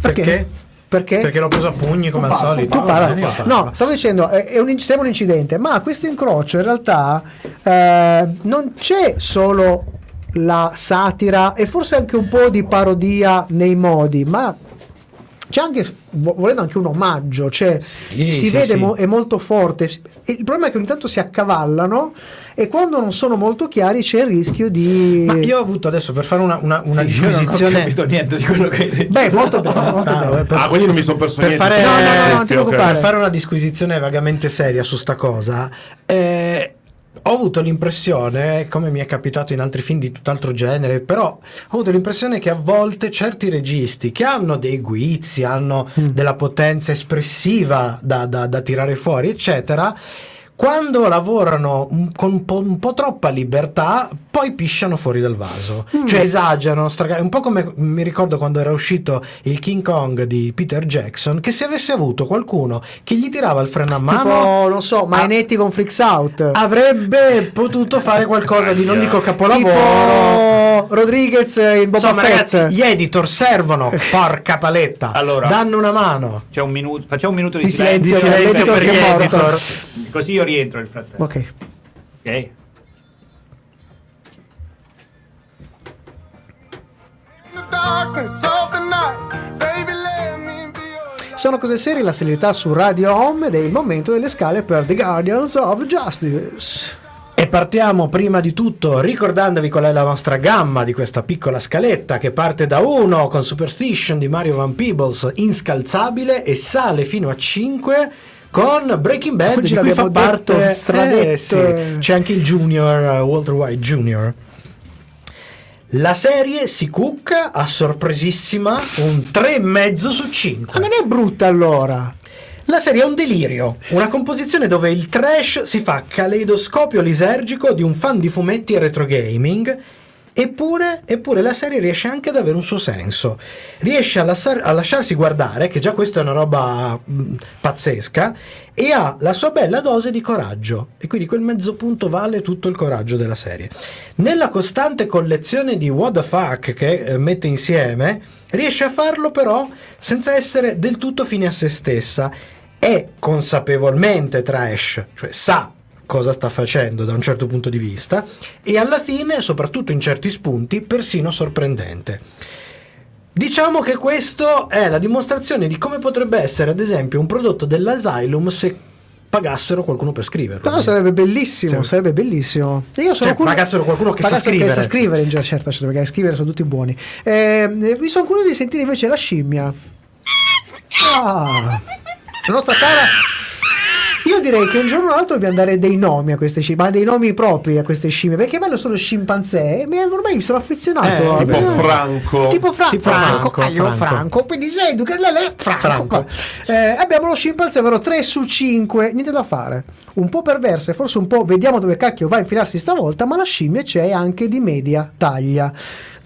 Perché? Perché? Perché? Perché l'ho preso a pugni come al Tu solito. parla- qua. no, stavo dicendo, è, è un, sembra un incidente, ma questo incrocio in realtà eh, non c'è solo la satira e forse anche un po' di parodia nei modi, ma c'è anche, vo- volendo anche un omaggio, cioè si sì, vede, sì. mo- è molto forte. Il problema è che ogni tanto si accavallano e quando non sono molto chiari c'è il rischio di... Ma io ho avuto adesso per fare una, una, una Io non ho disquisizione. capito niente di quello che hai detto. Beh, molto bene, molto Ah, bene. per- ah, quindi non mi sono perso per niente. fare- No, no, no, no, non ti preoccupare. per fare una disquisizione vagamente seria su sta cosa, eh, ho avuto l'impressione, come mi è capitato in altri film di tutt'altro genere, però ho avuto l'impressione che a volte certi registi che hanno dei guizzi, hanno della potenza espressiva da, da- da tirare fuori, eccetera. Quando lavorano un- con un po', un po' troppa libertà, poi pisciano fuori dal vaso, cioè esagerano. straga- un po' come mi ricordo quando era uscito il King Kong di Peter Jackson, che se avesse avuto qualcuno che gli tirava il freno a mano, Tipo, non so, Mainetti con Freaks Out. avrebbe potuto fare qualcosa di non dico capolavoro. tipo Rodriguez in Boba Insomma, Fett. ragazzi, gli editor servono, porca paletta. Allora. danno una mano. C'è un minuto, facciamo un minuto di, Di silenzio, Di silenzio per gli editor. Così io rientro nel frattempo. Ok. Ok? Sono cose serie, la serietà su Radio Home ed è il momento delle scale per The Guardians of Justice. E partiamo prima di tutto ricordandovi qual è la nostra gamma di questa piccola scaletta che parte da 1 con Superstition di Mario Van Peebles inscalzabile e sale fino a 5 con Breaking Bad Oggi di cui fa detto, parte stradetto. eh, sì, c'è anche il Junior uh, Walter White Jr. La serie si cucca a sorpresissima un 3,5 su 5. Ma non è brutta allora. La serie è un delirio, una composizione dove il trash si fa caleidoscopio lisergico di un fan di fumetti e retro gaming. Eppure, eppure la serie riesce anche ad avere un suo senso. Riesce a, lasciar- a lasciarsi guardare, che già questa è una roba mh, pazzesca, e ha la sua bella dose di coraggio. E quindi quel mezzo punto vale tutto il coraggio della serie. Nella costante collezione di what the fuck che eh, mette insieme, riesce a farlo però senza essere del tutto fine a se stessa. È consapevolmente trash, cioè sa cosa sta facendo da un certo punto di vista e alla fine, soprattutto in certi spunti, persino sorprendente. Diciamo che questo è la dimostrazione di come potrebbe essere, ad esempio, un prodotto dell'Asylum se pagassero qualcuno per scriverlo. No, sarebbe bellissimo, Sì. sarebbe bellissimo. E Io sono Cioè, pagassero qualcuno che sa pagassero scrivere. Che sa scrivere, in certo, certo, perché scrivere sono tutti buoni. Eh, mi sono curioso di sentire invece la scimmia. Ah, la nostra cara. Io direi che un giorno o l'altro dobbiamo dare dei nomi a queste scimmie, ma dei nomi propri a queste scimmie, perché a me lo sono scimpanzé e ormai mi sono affezionato. Eh, Tipo eh, Franco. Tipo, Fra- Tipo Franco, Franco, ah, io Franco. Franco, quindi sei Franco, Franco. Franco. Eh, abbiamo lo scimpanzé, ovvero 3 su 5, niente da fare. Un po' perversa e forse un po' vediamo dove cacchio va a infilarsi stavolta, ma la scimmia c'è anche di media taglia.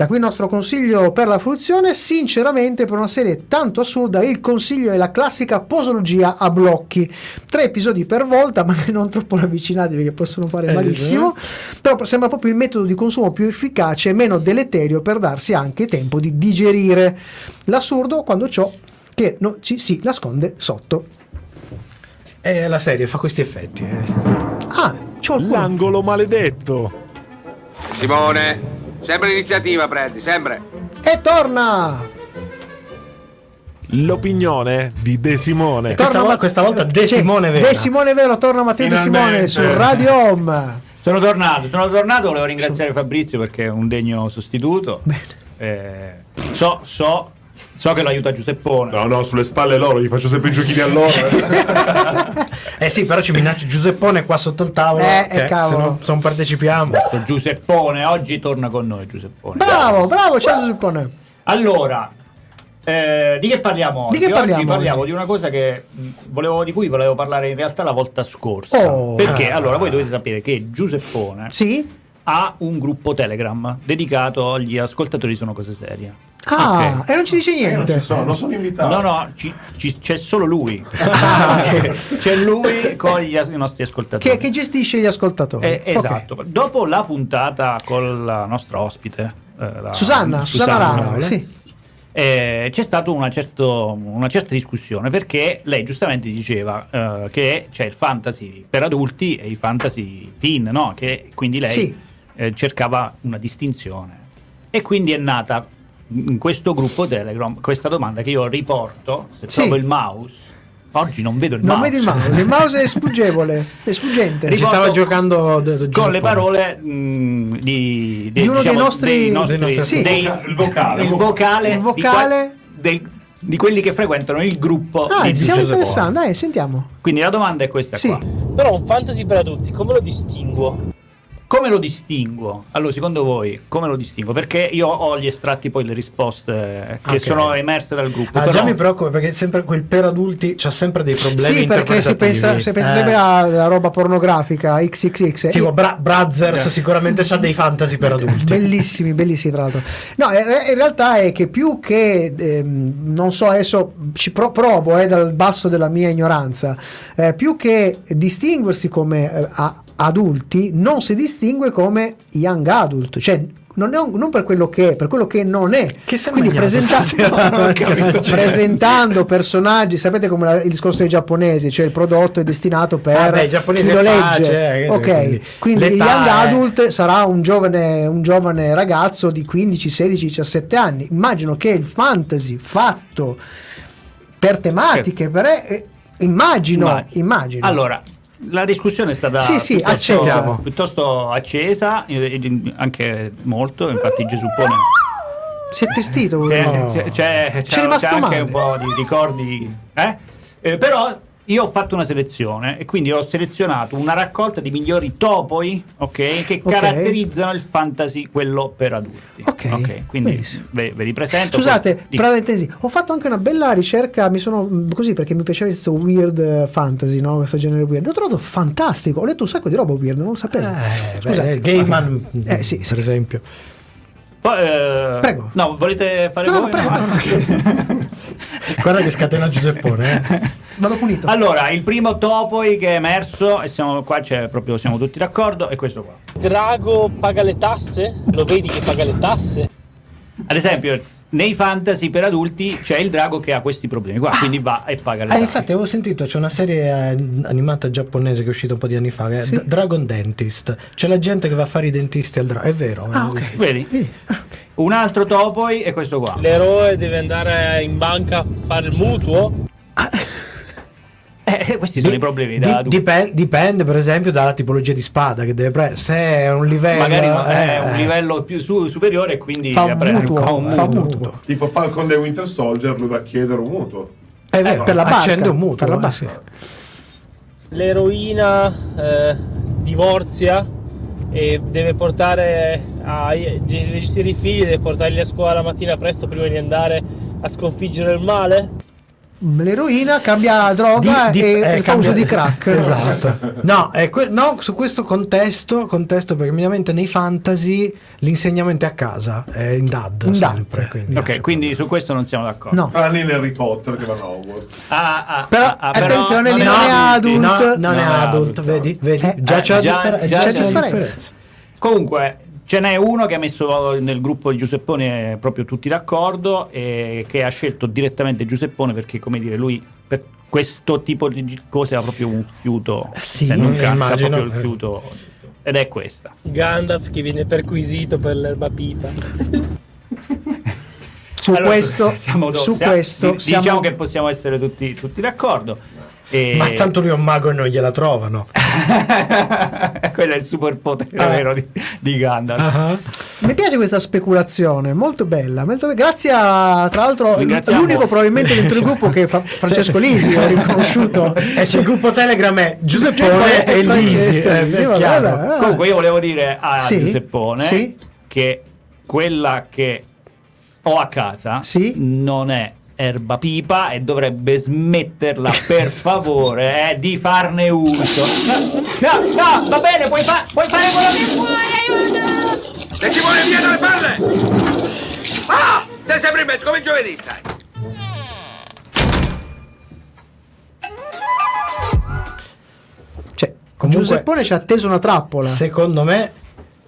Da qui il nostro consiglio per la fruizione, sinceramente per una serie tanto assurda il consiglio è la classica posologia a blocchi. Tre episodi per volta, ma non troppo ravvicinati perché possono fare Eh, malissimo. Però sembra proprio il metodo di consumo più efficace e meno deleterio per darsi anche tempo di digerire l'assurdo quando ciò che non ci si nasconde sotto. E la serie fa questi effetti. eh. Ah, c'ho. L'angolo maledetto. Simone, sempre l'iniziativa prendi, sempre. E torna! L'opinione di De Simone. Questa Torna vol- Ma- questa volta De Simone Vera. De Simone Vero, torna Matteo De Simone su Radio Home. Sono tornato, sono tornato, volevo ringraziare Fabrizio perché è un degno sostituto. Bene. Eh, so, so, so che lo aiuta Giuseppone. No, no, sulle spalle loro, gli faccio sempre i giochini a loro. eh. Eh sì, però ci minaccia Giuseppone qua sotto il tavolo. Eh, che eh, cavolo. se non, se non partecipiamo. Questo Giuseppone, oggi torna con noi Giuseppone. Bravo, bravo, ciao Giuseppone. Allora, eh, di che parliamo oggi? Di che parliamo oggi parliamo oggi? di una cosa che volevo, di cui volevo parlare in realtà la volta scorsa. Oh. perché Ah. allora voi dovete sapere che Giuseppone Sì? Ha un gruppo Telegram dedicato agli ascoltatori Sono Cose Serie. Ah, Ok. e non ci dice Io non niente. ci sono, non sono invitato. No, no, ci- ci- c'è solo lui. Ah, c'è lui con gli as- i nostri ascoltatori. Che, che gestisce gli ascoltatori. Eh, esatto. Dopo la puntata con la nostra ospite, eh, la- Susanna, Susanna Rana, eh, sì. eh, c'è stata una, certo- una certa discussione perché lei giustamente diceva eh, che c'è il fantasy per adulti e i fantasy teen, no? Che quindi lei Sì. Eh, cercava una distinzione. E quindi è nata in questo gruppo Telegram questa domanda che io riporto, se Sì. trovo il mouse. Oggi non vedo il Non mouse. vedi il mouse, il mouse è sfuggevole, è sfuggente. Ci Ricordo- stava giocando de- de- con le parole mh, di, Di uno dei nostri- dei nostri- dei nostri Sì. dei- Il vocale. il vocale, Il di vocale. qua- del- di quelli che frequentano il gruppo Ah, di siamo interessanti, dai, sentiamo. Quindi la domanda è questa Sì. qua. Però un fantasy per adulti, come lo distinguo? Come lo distinguo? Allora, secondo voi, come lo distinguo? Perché io ho gli estratti poi le risposte che Ok. sono emerse dal gruppo. Ah, però- già mi preoccupa perché sempre quel per adulti c'ha sempre dei problemi Sì, perché si pensa, si pensa Eh. sempre alla roba pornografica XXX. Tipo E- Bra- Brazzers sicuramente c'ha dei fantasy per adulti. Bellissimi, bellissimi tra l'altro. No, in in realtà è che più che, ehm, non so, adesso ci pro- provo eh, dal basso della mia ignoranza, eh, più che distinguersi come eh, a- adulti, non si distingue come young adult, cioè non, è un- non per quello che è, per quello che non è. Che Quindi presenta- stasera? Capito. Cioè- presentando personaggi, sapete come la- il discorso dei giapponesi, cioè il prodotto è destinato per Ah, beh, chi lo legge. facile, eh, ok, quindi quindi il young è- adult sarà un giovane, un giovane ragazzo di 15, 16, 17 anni. Immagino che il fantasy fatto per tematiche, per, eh, immagino, Ma- immagino. Allora, la discussione è stata Sì, sì, piuttosto, accesa. piuttosto accesa, eh, anche molto, infatti Gesù pone... si è testito. C'è, c'è, c'è- c'è rimasto anche male. un po' di ricordi, eh? Eh, però io ho fatto una selezione e quindi ho selezionato una raccolta di migliori topoi, ok, che Ok. caratterizzano il fantasy quello per adulti. Ok, quindi benissimo. ve, ve li presento. Scusate, poi parentesi, ho fatto anche una bella ricerca, mi sono mh, così perché mi piaceva questo weird eh, fantasy, no? Questo genere weird. Ho trovato fantastico, ho letto un sacco di roba weird, non lo sapevo. Eh, Scusate. beh, Gaiman, Eh, sì, sì. per esempio. poi, eh, Prego. No, volete fare No, no, voi? prego, No? Guarda che scatena Giuseppone. Eh. Vado punito. Allora, il primo topoi che è emerso, e siamo qua, c'è proprio, siamo tutti d'accordo, è questo qua. Drago paga le tasse? Lo vedi che paga le tasse? Ad esempio, nei fantasy per adulti c'è il drago che ha questi problemi qua, quindi va e paga le Eh, tasse. infatti avevo sentito c'è una serie eh, animata giapponese che è uscita un po' di anni fa, che è Sì. D- Dragon Dentist. C'è la gente che va a fare i dentisti al drago, è vero. Ah, eh, ok. sì. Vedi? Vedi? Ah, ok. Un altro topoi è questo qua. L'eroe deve andare in banca a fare il mutuo? Eh, questi sono Di- i problemi di- da adulti. dipen- dipende per esempio dalla tipologia di spada che deve prendere. Se è un livello... Magari no, è eh, un livello più su- superiore quindi Fa un mutuo, fa un fa un mutuo. mutuo. Tipo Falcon e Winter Soldier, lui va a chiedere un mutuo. È vero, per la barca, accende un mutuo. per la eh, barca. sì. L'eroina eh, divorzia e deve portare a gestire i figli, deve portarli a scuola la mattina presto prima di andare a sconfiggere il male? L'eroina cambia droga Di- di- e, eh, fa cambia- uso di crack. Esatto. No, è que- no, su questo contesto, contesto perché mediamente nei fantasy l'insegnamento è a casa, è in dad. In dad, sempre, quindi. Ok, quindi su questo non siamo d'accordo. No. Tranne in Harry Potter che vanno a Hogwarts. Ah, ah, Però, ah, ah, attenzione, non non è adult. No, non Non è è adult, adult. vedi? vedi? Eh, già eh, c'è la già- differ- già c'è c'è la differenza. differenza. Comunque, ce n'è uno che ha messo nel gruppo di Giuseppone proprio tutti d'accordo e che ha scelto direttamente Giuseppone perché, come dire, lui per questo tipo di cose ha proprio un fiuto. Sì, se non eh, cazzo, ha immagino. proprio il fiuto. Ed è questa. Gandalf che viene perquisito per l'erba pipa. Su Allora, questo, siamo- su siamo- questo di- siamo- diciamo che possiamo essere tutti, tutti d'accordo. E- Ma tanto lui è un mago e non gliela trovano. quello è il superpotere Ah. vero di, di Gandalf. Ah. Mi piace questa speculazione, molto bella. molto be- Grazie a, tra l'altro, Ringraziamo- l'unico probabilmente dentro il gruppo che fa Francesco Lisi, ho riconosciuto. E sul gruppo Telegram è Giuseppone e Lisi. Eh, chiaro. vabbè. Comunque io volevo dire a Sì, Giuseppone sì. che quella che ho a casa Sì. non è erba pipa e dovrebbe smetterla per favore eh, di farne uso. No, no, va bene, puoi, fa- puoi fare quello che vuoi, aiuto! E ci vuole via dalle palle! Ah! Sei sempre in mezzo, come il giovedì stai. Cioè, Comunque, Giuseppone ci ha atteso una trappola. Secondo me,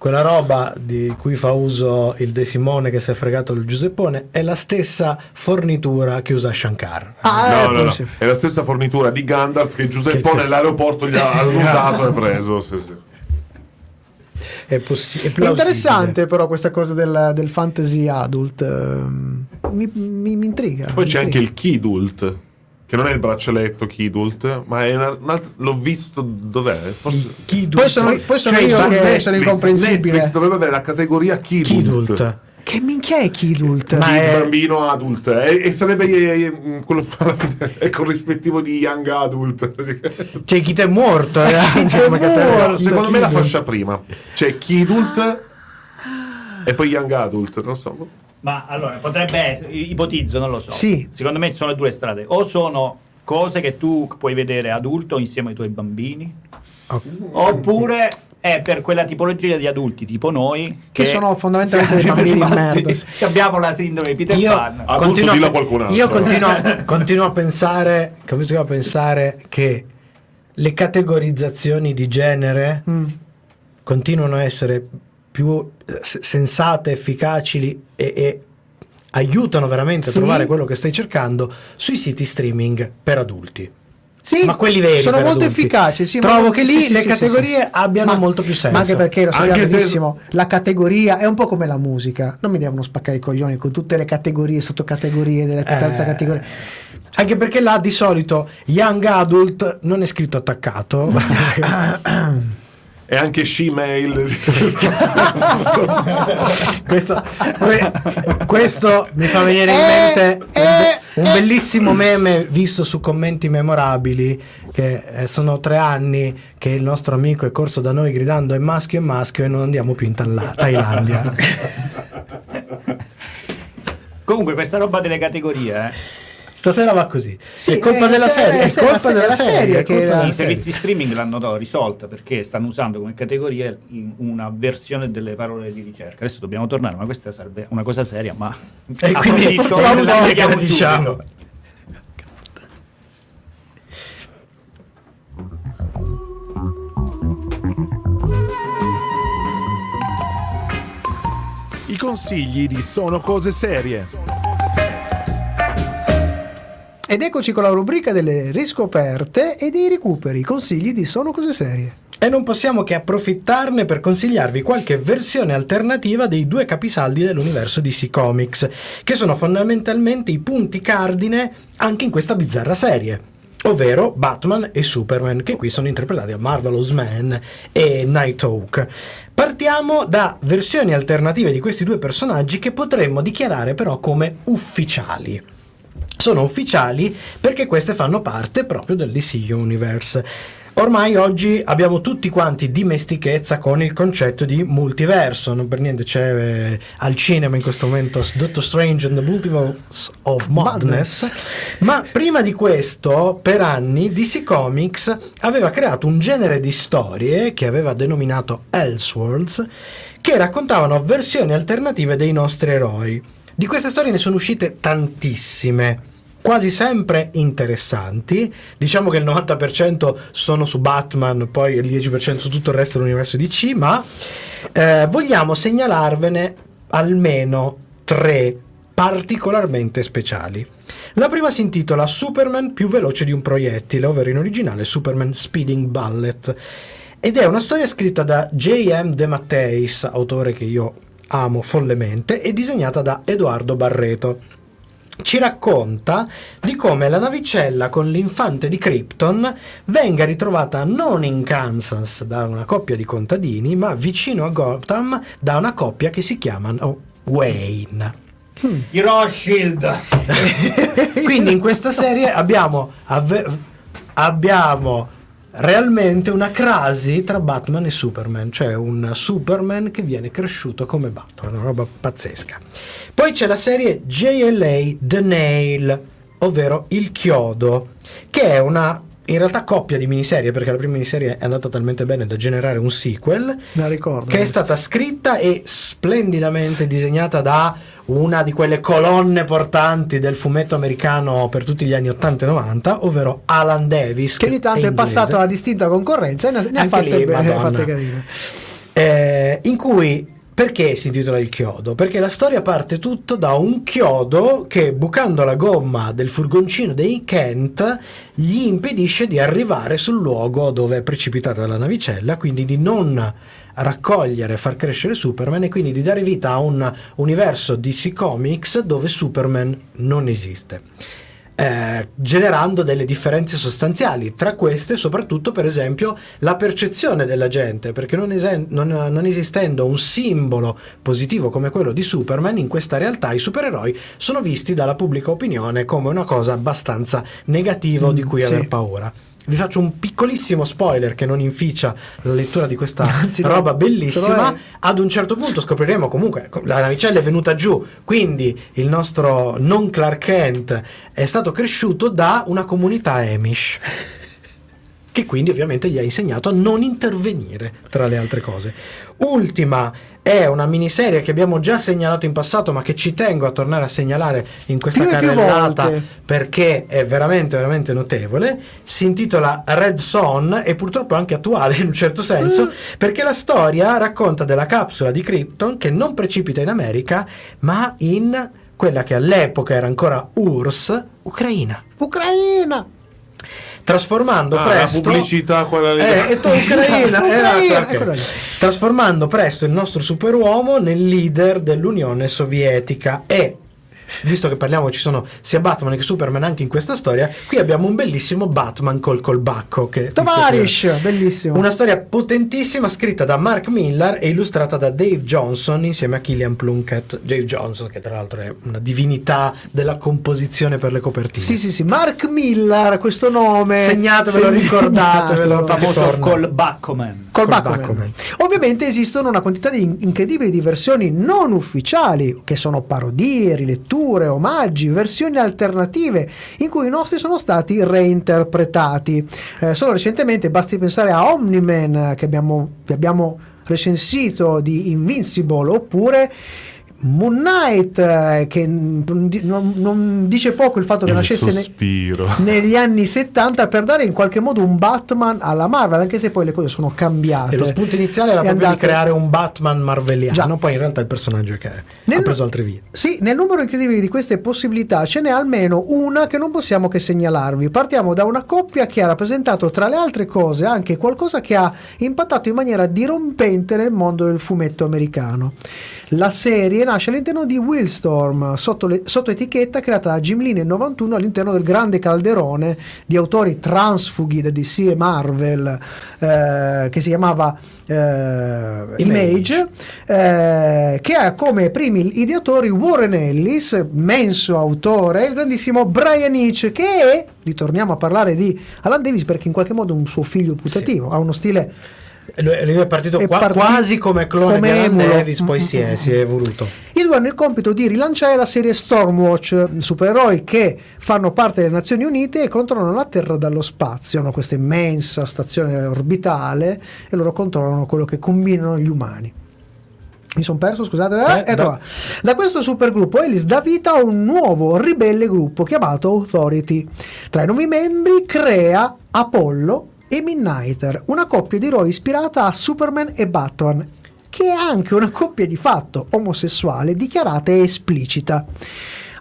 quella roba di cui fa uso il De Simone che si è fregato il Giuseppone è la stessa fornitura che usa Shankar. Ah, no, eh, no, no. possibile. È la stessa fornitura di Gandalf che Giuseppone Che- all'aeroporto gli ha usato e preso. sì, sì. È, possi- è È interessante però questa cosa del, del fantasy adult. ehm, Mi, mi, mi intriga. Poi mi c'è anche intriga. il Kidult, che non è il braccialetto Kidult, ma è una- un altro- l'ho visto dov'è? Forse... Poi sono, poi sono Cioè, io che Netflix- sono incomprensibile. Netflix dovrebbe avere la categoria Kidult. Kidult. Che minchia è Kidult? Ma Kid, è- bambino adult e, e sarebbe eh, eh, quello alla fine, è corrispettivo di young adult C'è chi è morto. eh, come categoria. morto? secondo me la fascia prima c'è kidult e poi young adult non so Ma allora potrebbe essere, ipotizzo, non lo so. Sì. Secondo me ci sono due strade. O sono cose che tu puoi vedere adulto insieme ai tuoi bambini, oppure è per quella tipologia di adulti tipo noi Che sono fondamentalmente dei bambini di merda. che abbiamo la sindrome di Peter Io Pan. Continuo, a qualcun altro. io continuo, continuo a pensare, continuo a pensare che le categorizzazioni di genere Mm. continuano a essere più eh, sensate, efficaci e, e aiutano veramente Sì. a trovare quello che stai cercando sui siti streaming per adulti. Sì, Ma quelli veri sono molto adulti. efficaci. Sì, Trovo ma- che lì sì, le sì, categorie sì, sì. abbiano Ma- molto più senso. Ma anche perché lo sappiamo Anche se- benissimo, la categoria è un po' come la musica. Non mi devono spaccare i coglioni con tutte le categorie, sottocategorie della terza Eh. categoria. Anche perché là di solito Young Adult non è scritto attaccato. E anche She-Mail. questo, que- questo mi fa venire in Eh, mente un, be- eh, un eh. bellissimo meme visto su commenti memorabili che eh, sono tre anni che il nostro amico è corso da noi gridando è maschio è maschio e non andiamo più in Talla- Thailandia. Comunque, questa roba delle categorie, eh. Stasera va così. Sì, è colpa eh, della se- serie, è colpa se- della la serie, che I servizi streaming l'hanno risolta perché stanno usando come categoria una versione delle parole di ricerca. Adesso dobbiamo tornare, ma questa sarebbe una cosa seria, ma E quindi che diciamo. subito. I consigli di Sono Cose Serie. Ed eccoci con la rubrica delle riscoperte e dei recuperi, consigli di Sono Cose Serie. E non possiamo che approfittarne per consigliarvi qualche versione alternativa dei due capisaldi dell'universo DC Comics, che sono fondamentalmente i punti cardine anche in questa bizzarra serie. Ovvero Batman e Superman, che qui sono interpretati da Marvelous Man e Nighthawk. Partiamo da versioni alternative di questi due personaggi che potremmo dichiarare però come ufficiali sono ufficiali perché queste fanno parte proprio del DC Universe. Ormai oggi abbiamo tutti quanti dimestichezza con il concetto di multiverso, non per niente c'è eh, al cinema in questo momento Doctor Strange and the Multiverse of Madness, ma prima di questo per anni DC Comics aveva creato un genere di storie che aveva denominato Elseworlds che raccontavano versioni alternative dei nostri eroi. Di queste storie ne sono uscite tantissime, quasi sempre interessanti. Diciamo che il 90% sono su Batman, poi il 10% su tutto il resto dell'universo DC, ma eh, vogliamo segnalarvene almeno tre particolarmente speciali. La prima si intitola Superman più veloce di un proiettile, ovvero in originale Superman Speeding Bullet. Ed è una storia scritta da J.M. De Matteis, autore che io amo follemente, e disegnata da Edoardo Barreto. Ci racconta di come la navicella con l'infante di Krypton venga ritrovata non in Kansas da una coppia di contadini, ma vicino a Gotham da una coppia che si chiamano Wayne. I Rothschild. Quindi in questa serie abbiamo, avve- abbiamo realmente una crasi tra Batman e Superman, cioè un Superman che viene cresciuto come Batman, una roba pazzesca. Poi c'è la serie JLA The Nail, ovvero Il Chiodo, che è una in realtà coppia di miniserie, perché la prima miniserie è andata talmente bene da generare un sequel, la ricordo. che è stata scritta e splendidamente disegnata da una di quelle colonne portanti del fumetto americano per tutti gli anni 80 e 90, ovvero Alan Davis. che ogni tanto è, inglese, passato alla distinta concorrenza e ne, ne ha fatte lì, bene, ne ha Madonna. fatte carine. eh, in cui perché si intitola Il chiodo? Perché la storia parte tutto da un chiodo che bucando la gomma del furgoncino dei Kent gli impedisce di arrivare sul luogo dove è precipitata la navicella, quindi di non raccogliere e far crescere Superman e quindi di dare vita a un universo DC Comics dove Superman non esiste. Eh, generando delle differenze sostanziali, tra queste soprattutto per esempio la percezione della gente, perché non, esen- non- non esistendo un simbolo positivo come quello di Superman, in questa realtà i supereroi sono visti dalla pubblica opinione come una cosa abbastanza negativa o di Mm, cui sì. aver paura. Vi faccio un piccolissimo spoiler che non inficia la lettura di questa Anzi, roba bellissima. Ad un certo punto scopriremo comunque la navicella è venuta giù, quindi il nostro non Clark Kent è stato cresciuto da una comunità Amish. Che quindi ovviamente gli ha insegnato a non intervenire tra le altre cose. Ultima è una miniserie che abbiamo già segnalato in passato, ma che ci tengo a tornare a segnalare in questa Più più carrellata volte. perché è veramente, veramente notevole. Si intitola Red Son e purtroppo anche attuale in un certo senso, perché la storia racconta della capsula di Krypton che non precipita in America, ma in quella che all'epoca era ancora URSS, Ucraina. Ucraina! Trasformando Ah, la presto pubblicità quella lì. Eh, Ucraina, Ucraina, ok. eccola lì. trasformando presto il nostro superuomo nel leader dell'Unione Sovietica e visto che parliamo ci sono sia Batman che Superman anche in questa storia, qui abbiamo un bellissimo Batman col colbacco che Tovarish, bellissimo. Una storia potentissima scritta da Mark Millar e illustrata da Dave Johnson insieme a Killian Plunkett. Dave Johnson, che tra l'altro è una divinità della composizione per le copertine. Sì, sì, sì, Mark Millar, questo nome. Segnatevelo, ricordatevelo. Il famoso Ritorna. col Backoman. Col Col Bakuman. Bakuman. Ovviamente esistono una quantità di in- incredibili di versioni non ufficiali, che sono parodie, riletture, omaggi, versioni alternative, in cui i nostri sono stati reinterpretati. Eh, solo recentemente basti pensare a Omni-Man, che abbiamo, che abbiamo recensito di Invincible, oppure Moon Knight, eh, che non, non dice poco il fatto che Il nascesse ne- negli anni 70 per dare in qualche modo un Batman alla Marvel, anche se poi le cose sono cambiate. E lo spunto iniziale era È proprio di andato- creare un Batman marveliano, Già. poi in realtà il personaggio che Nel- ha preso altre vie. Sì, nel numero incredibile di queste possibilità ce n'è almeno una che non possiamo che segnalarvi. Partiamo da una coppia che ha rappresentato tra le altre cose anche qualcosa che ha impattato in maniera dirompente nel mondo del fumetto americano. La serie nasce all'interno di Willstorm, sotto, le- sotto etichetta creata da Jim Lee nel 91 all'interno del grande calderone di autori transfughi da DC e Marvel eh, che si chiamava eh, Image, eh, che ha come primi ideatori Warren Ellis, menso autore, e il grandissimo Brian Hitch, che è, ritorniamo a parlare di Alan Davis perché in qualche modo è un suo figlio putativo, ha uno stile Lui, è partito È qua- partito quasi come clone come di Alan emulo. Davis, poi si è, si è evoluto. I due hanno il compito di rilanciare la serie Stormwatch, supereroi che fanno parte delle Nazioni Unite e controllano la Terra dallo spazio. Hanno questa immensa stazione orbitale e loro controllano quello che combinano gli umani. Mi sono perso, scusate. Eh, ecco da-. Da questo supergruppo Ellis dà vita a un nuovo ribelle gruppo chiamato Authority. Tra i nuovi membri crea Apollo e Midnighter, una coppia di eroi ispirata a Superman e Batman, che è anche una coppia di fatto omosessuale dichiarata e esplicita.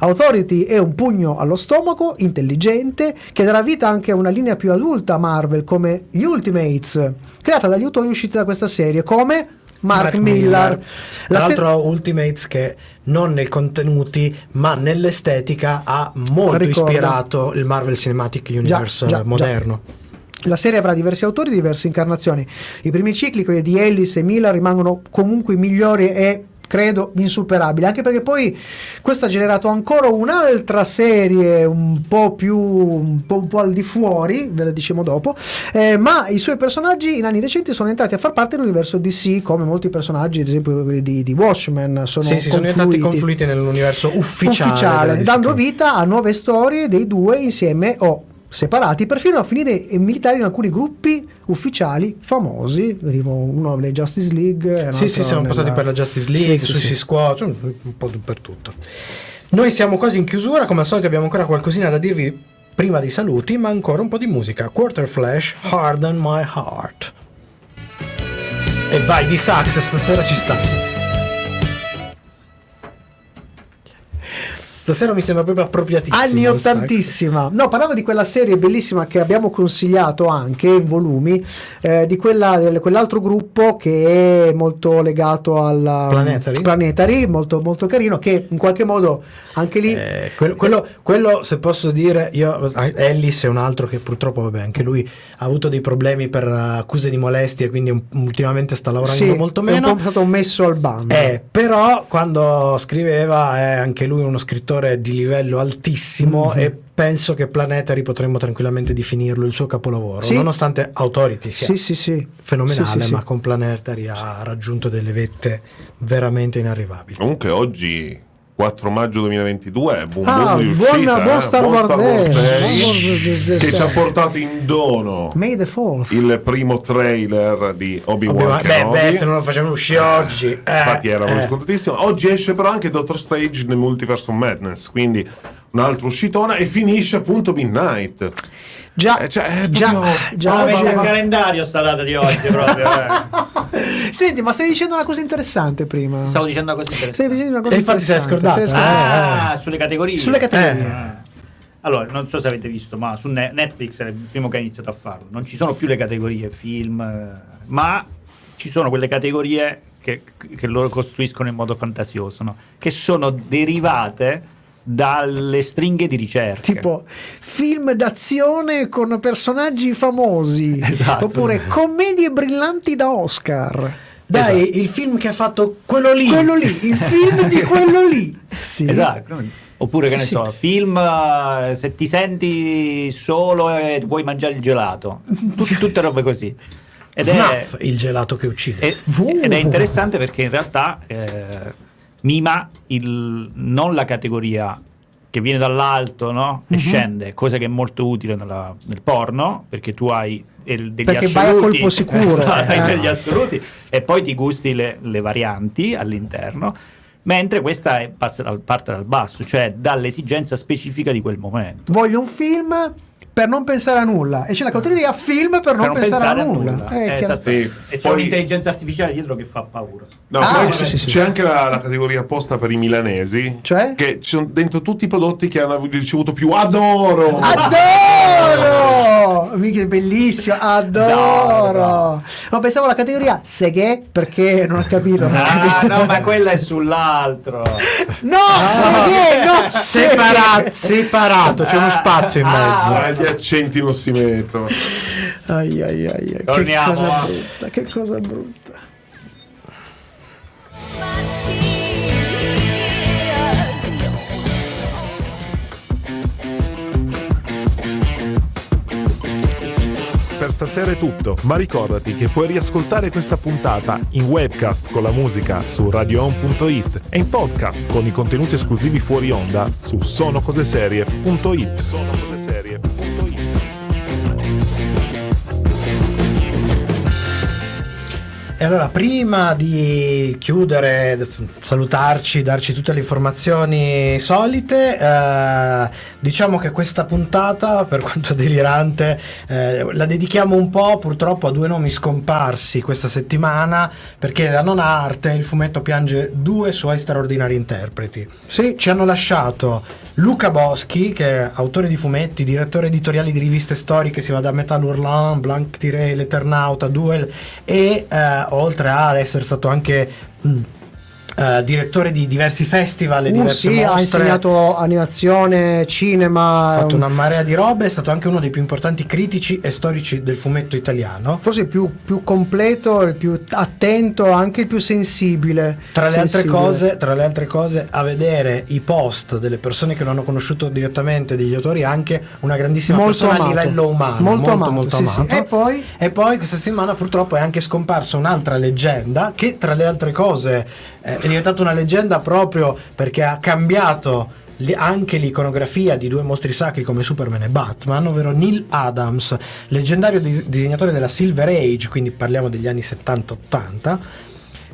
Authority è un pugno allo stomaco, intelligente, che darà vita anche a una linea più adulta a Marvel come gli Ultimates, creata dagli autori usciti da questa serie come Mark, Millar. Tra La se- l'altro Ultimates che non nei contenuti ma nell'estetica ha molto Ricordo. ispirato il Marvel Cinematic Universe già, già. moderno. La serie avrà diversi autori, diverse incarnazioni. I primi cicli, quelli di Ellis e Miller, rimangono comunque i migliori e credo insuperabili, anche perché poi questo ha generato ancora un'altra serie un po' più un po', un po' al di fuori, ve la diciamo dopo, eh, ma i suoi personaggi in anni recenti sono entrati a far parte dell'universo DC, come molti personaggi, ad esempio quelli di, di Watchmen, sono sì, sì, sono diventati confluiti nell'universo ufficiale. DC dando vita a nuove storie dei due insieme o separati, perfino a finire in militari in alcuni gruppi ufficiali famosi, tipo uno nelle Justice League. Sì, sì, siamo nella- passati per la Justice League, Sì, sì, Suicide sì. Squad, cioè, un po' per tutto. Noi siamo quasi in chiusura, come al solito abbiamo ancora qualcosina da dirvi prima dei saluti, ma ancora un po' di musica. Quarter Flash, Harden My Heart. E vai di sax, stasera ci sta. Stasera mi sembra proprio appropriatissimo. Anni ottantissima. No, parlavo di quella serie bellissima che abbiamo consigliato anche in volumi, eh, di quella, quell'altro gruppo che è molto legato al Planetary? Planetary, molto, molto carino, che in qualche modo anche lì... Eh, quello, quello- quello, se posso dire, io, Ellis è un altro che purtroppo, vabbè, anche lui ha avuto dei problemi per eh, accuse di molestie, quindi un- ultimamente sta lavorando sì, molto è meno. po' stato messo al bando. Eh, però quando scriveva è anche lui uno scrittore di livello altissimo Mhm. e penso che Planetary potremmo tranquillamente definirlo il suo capolavoro, Sì. nonostante Authority sia sì, sì, sì. fenomenale, Sì, sì, sì. ma con Planetary ha raggiunto delle vette veramente inarrivabili. Comunque oggi 4 maggio 2022 boom Ah, boom di buon- uscita, buon eh, Star buon Wars Buon Wars che ci ha portato in dono May the 4th. il primo trailer di Obi-Wan Obi-Wan- beh, Kenobi. beh, se non lo facevano uscire oggi, eh, Infatti eravamo eh. scontatissimi. Oggi esce però anche Doctor Strange nel Multiverse of Madness, quindi un'altra uscitona e finisce appunto Midnight. Già, Eh, cioè, è già, proprio- già, Ah, Avete ma- il calendario sta data di oggi proprio. eh. Senti, ma stavi dicendo una cosa interessante prima. Stavo dicendo una cosa interessante. Dicendo una cosa E infatti se l'hai interessante. scordata, Se l'hai scordata. Ah, sulle categorie. Sulle categorie. Ah. Allora, non so se avete visto, ma su Ne- Netflix è il primo che ha iniziato a farlo. Non ci sono più le categorie film, eh, ma ci sono quelle categorie che, che loro costruiscono in modo fantasioso, no? che sono derivate dalle stringhe di ricerca. Tipo film d'azione con personaggi famosi, Esatto. oppure commedie brillanti da Oscar. Dai, il film che ha fatto quello lì. Quello lì, il film di quello lì. Sì. Esatto. Oppure che Sì, ne sì. so, film eh, se ti senti solo e puoi mangiare il gelato. Tut- tutte robe così. Ed è, Snuff, il gelato che uccide. e- ed è interessante perché in realtà eh, mima il- non la categoria che viene dall'alto no? E scende, cosa che è molto utile nella- nel porno, perché tu hai il- degli Perché vai a assoluti, colpo sicuro, hai eh. degli assoluti e poi ti gusti le, le varianti all'interno. Mentre questa è- passa dal- parte dal basso, cioè dall'esigenza specifica di quel momento. Voglio un film per non pensare a nulla. E c'è la categoria film per non, pensare, a nulla. Eh, Eh, chiaro. esatto. Sì. E c'è Poi- un'intelligenza artificiale dietro che fa paura. No, Ah, poi sì, c'è, sì, sì. c'è anche la, la categoria apposta per i milanesi. Cioè? Che ci sono dentro tutti i prodotti che hanno ricevuto più adoro. Adoro! Mica bellissimo, adoro! No, pensavo alla categoria seghe perché non ho capito. non ho Ah, capito. no, ma quella è sull'altro. No, seghe, no, Separato, seghe. separato, c'è uno spazio in mezzo. Ah, gli accenti non si mettono. Ai, ai, ai, ai, che Torniamo, cosa va. brutta, che cosa brutta. Per stasera è tutto, ma ricordati che puoi riascoltare questa puntata in webcast con la musica su radioon.it e in podcast con i contenuti esclusivi fuori onda su sonocoseserie.it. E allora, prima di chiudere, salutarci, darci tutte le informazioni solite, eh, diciamo che questa puntata, per quanto delirante, eh, la dedichiamo un po' purtroppo a due nomi scomparsi questa settimana, perché la non arte, il fumetto piange due suoi straordinari interpreti. Sì, Ci hanno lasciato Luca Boschi, che è autore di fumetti, direttore editoriale di riviste storiche, si va da Metal Hurlant, Blanc Tiré, L'Eternauta, Duel e eh, oltre ad essere stato anche mm, eh, direttore di diversi festival e Uh, diverse sì, ha mostre. insegnato animazione, cinema. ha fatto un- una marea di robe, è stato anche uno dei più importanti critici e storici del fumetto italiano. Forse il più, più completo, il più attento, anche il più sensibile. Tra le, altre Sensibile. cose, tra le altre cose, a vedere i post delle persone che lo hanno conosciuto direttamente, degli autori, anche una grandissima Molto persona amato. a livello umano. Molto Molto, amato, molto sì, sì. amato. E poi? E poi questa settimana purtroppo è anche scomparsa un'altra leggenda che tra le altre cose è diventata una leggenda proprio perché ha cambiato anche l'iconografia di due mostri sacri come Superman e Batman, ovvero Neil Adams, leggendario dis- disegnatore della Silver Age, quindi parliamo degli anni 70-80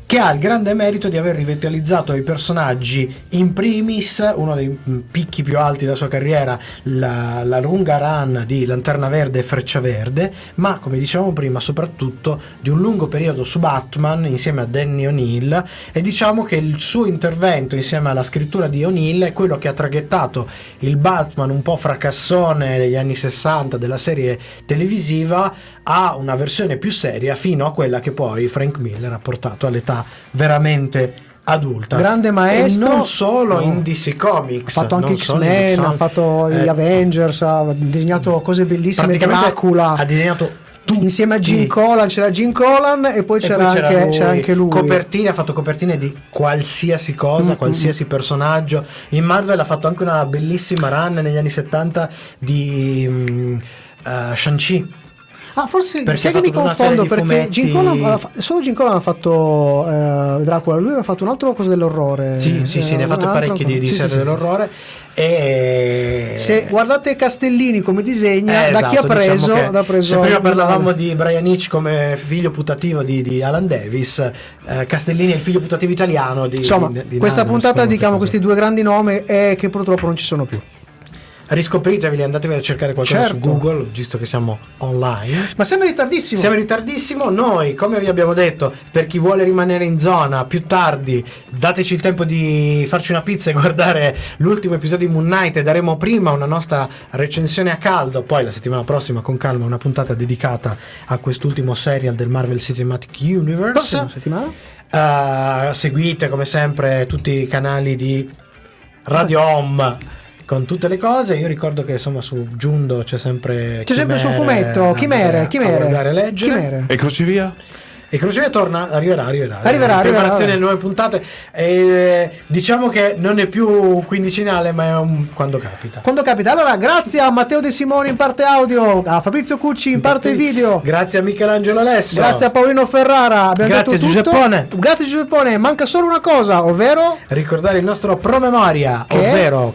che ha il grande merito di aver rivitalizzato i personaggi in primis, uno dei picchi più alti della sua carriera, la, la lunga run di Lanterna Verde e Freccia Verde, ma come dicevamo prima soprattutto di un lungo periodo su Batman insieme a Danny O'Neill e diciamo che il suo intervento insieme alla scrittura di O'Neill è quello che ha traghettato il Batman un po' fracassone degli anni 60 della serie televisiva a una versione più seria fino a quella che poi Frank Miller ha portato all'età veramente adulta. Grande maestro. E non solo No. in DC Comics. Ha fatto anche X-Men, ha fatto gli Eh, Avengers, ha disegnato cose bellissime. praticamente Dracula. ha disegnato tutti. Insieme a Jim Collan c'era Jim Collan e poi E c'era, poi anche, lui. c'era anche lui. Copertine, ha fatto copertine di qualsiasi cosa, Mm, qualsiasi personaggio. In Marvel ha fatto anche una bellissima run negli anni 70 di mm, eh, Shang-Chi. Ah, forse Perché mi confondo perché aveva fa- solo Jim Collan ha fatto eh, Dracula, lui aveva fatto un'altra cosa dell'orrore. Sì, sì, sì, Eh, ne ha fatto un'altra parecchi di, di Sì, serie sì, dell'orrore. E Se guardate Castellini come disegna, Eh, da chi ha esatto, preso, diciamo da preso se prima parlavamo di Brian Hitch come figlio putativo di, di Alan Davis, eh, Castellini è il figlio putativo italiano di Insomma, di- di questa Adams, puntata cose. questi due grandi nomi e che purtroppo non ci sono più. Riscopriteveli, andatevi a cercare qualcosa Certo. su Google, visto che siamo online. Ma siamo in ritardissimo. Siamo in ritardissimo, noi come vi abbiamo detto, per chi vuole rimanere in zona più tardi, dateci il tempo di farci una pizza e guardare l'ultimo episodio di Moon Knight e daremo prima una nostra recensione a caldo, poi la settimana prossima con calma una puntata dedicata a quest'ultimo serial del Marvel Cinematic Universe. Prossima settimana. Uh, seguite come sempre tutti i canali di Radio Home con tutte le cose. Io ricordo che insomma su Giundo c'è sempre C'è sempre sul Chimere fumetto, a Chimere, a Chimere. guardare e leggere. Chimere. E crocevia? E Crocevia torna, arriverà, arriverà. Arriverà, arriverà. Preparazione alle nuove puntate. E diciamo che non è più quindicinale, ma è un quando capita. Quando capita. Allora, grazie a Matteo De Simone in parte audio, a Fabrizio Cucci in parte video. Grazie a Michelangelo Alesso. Grazie a Paolino Ferrara. abbiamo Grazie detto tutto. Giuseppone. Grazie Giuseppone. Manca solo una cosa, ovvero Ricordare il nostro promemoria, Che è? ovvero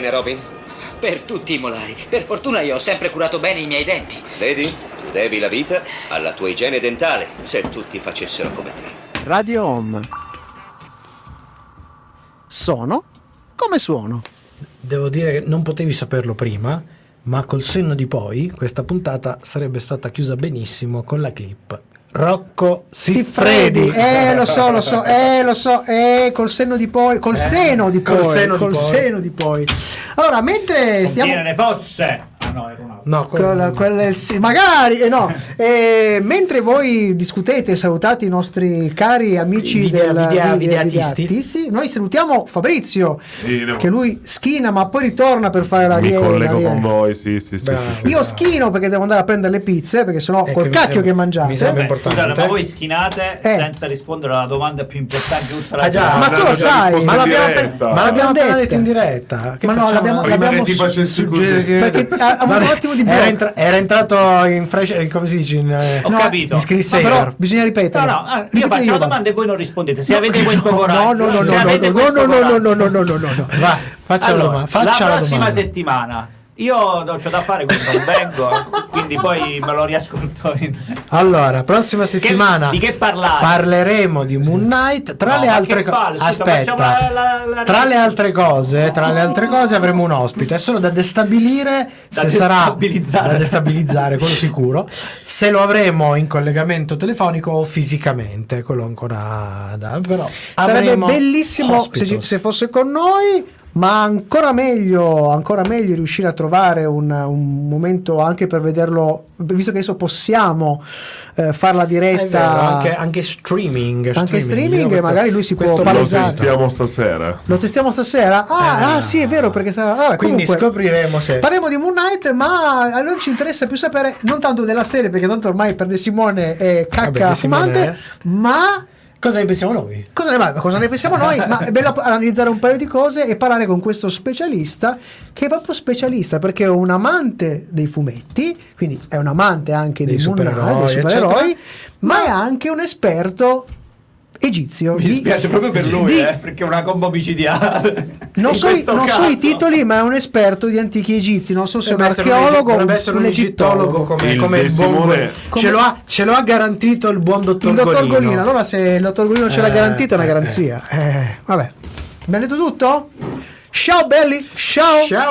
Bene, Robin? Per tutti i molari. Per fortuna io ho sempre curato bene i miei denti. Vedi? Devi la vita alla tua igiene dentale, se tutti facessero come te. Radio Home. Sono come suono. Devo dire che non potevi saperlo prima, ma col senno di poi questa puntata sarebbe stata chiusa benissimo con la clip. Rocco Siffredi. Siffredi. Eh, lo so, lo so, eh, lo so, eh, col senno di poi, col seno di col poi, seno di col poi. seno di poi. Allora, mentre stiamo Contiene le fosse. Ah no, era un altro. No, quello- Quella- quella è il sì, magari, eh no. Eh, mentre voi discutete, salutate i nostri cari amici Video- del video- video- videatisti. videatisti, noi salutiamo Fabrizio, Sì, no. che lui schina ma poi ritorna per fare la Mi rie- collego con voi, sì, sì, sì. Sì, sì. Io schino perché devo andare a prendere le pizze, perché sennò Eh, col che mi cacchio sembra- che mangiate. mi sembra importante. scusate, ma voi schinate Eh. senza rispondere alla domanda più importante di tutta la Ah, già. Ma tu lo sai, Ma l'abbiamo, appena- detto in diretta. Che Ma no, l'abbiamo- l'abbiamo che ti su- Perché avuto un attimo di era, entra- era entrato in fresh, eh, come si dice? In, eh, Ho No, capito. in screen saver. però bisogna ripetere. No, no, ah, io faccio io, la va. domanda e voi non rispondete. Se avete questo No, coraggio, no, no, no, se no, avete no, questo no, no, coraggio. no, no, no, no, no, no. Va, faccia la Allora, domanda. Faccia la la prossima domanda. settimana io non c'ho da fare, quindi non vengo, quindi poi me lo riascolto. In... Allora, prossima settimana di che parlare? parleremo di Moon Knight. Tra No, le altre che cose, aspetta, la- la- la- tra le altre cose, tra le altre cose avremo un ospite. È solo da destabilire Da se sarà destabilizzare. da destabilizzare, quello sicuro. Se lo avremo in collegamento telefonico o fisicamente, quello ancora da. Però Sarebbe bellissimo se, se fosse con noi, ma ancora meglio, ancora meglio riuscire a trovare un, un momento anche per vederlo, visto che adesso possiamo eh, farla È diretta. vero, anche, anche streaming, Anche streaming, questo- magari lui si può questo Lo palesare. testiamo stasera. Lo testiamo stasera? Ah, Ah. ah, sì, è vero, perché sarà. vabbè, Quindi comunque, scopriremo se. Parliamo di Moon Knight, ma a noi ci interessa più sapere non tanto della serie, perché tanto ormai per De Simone è cacca Vabbè, Simone fumante, è- ma Cosa ne pensiamo noi? Cosa ne, ma cosa ne pensiamo noi? Ma è bello analizzare un paio di cose e parlare con questo specialista, che è proprio specialista perché è un amante dei fumetti, quindi è un amante anche Dei dei, Knight, supereroi, supereroi, eccetera. ma è anche un esperto egizio. Mi di- dispiace proprio per lui, di- eh, perché è una combo micidiale. Non, so, non so i titoli, ma è un esperto di antichi egizi. Non so se è un archeologo o dovrebbe essere un egittologo come, Il come il buon ce, lo ha, ce lo ha garantito il buon dottor Il dottor Golino. Golino. Allora, se il dottor Golino ce l'ha Eh, garantito, è una eh, garanzia. Eh, vabbè. Abbiamo detto tutto? Ciao belli, ciao. Ciao.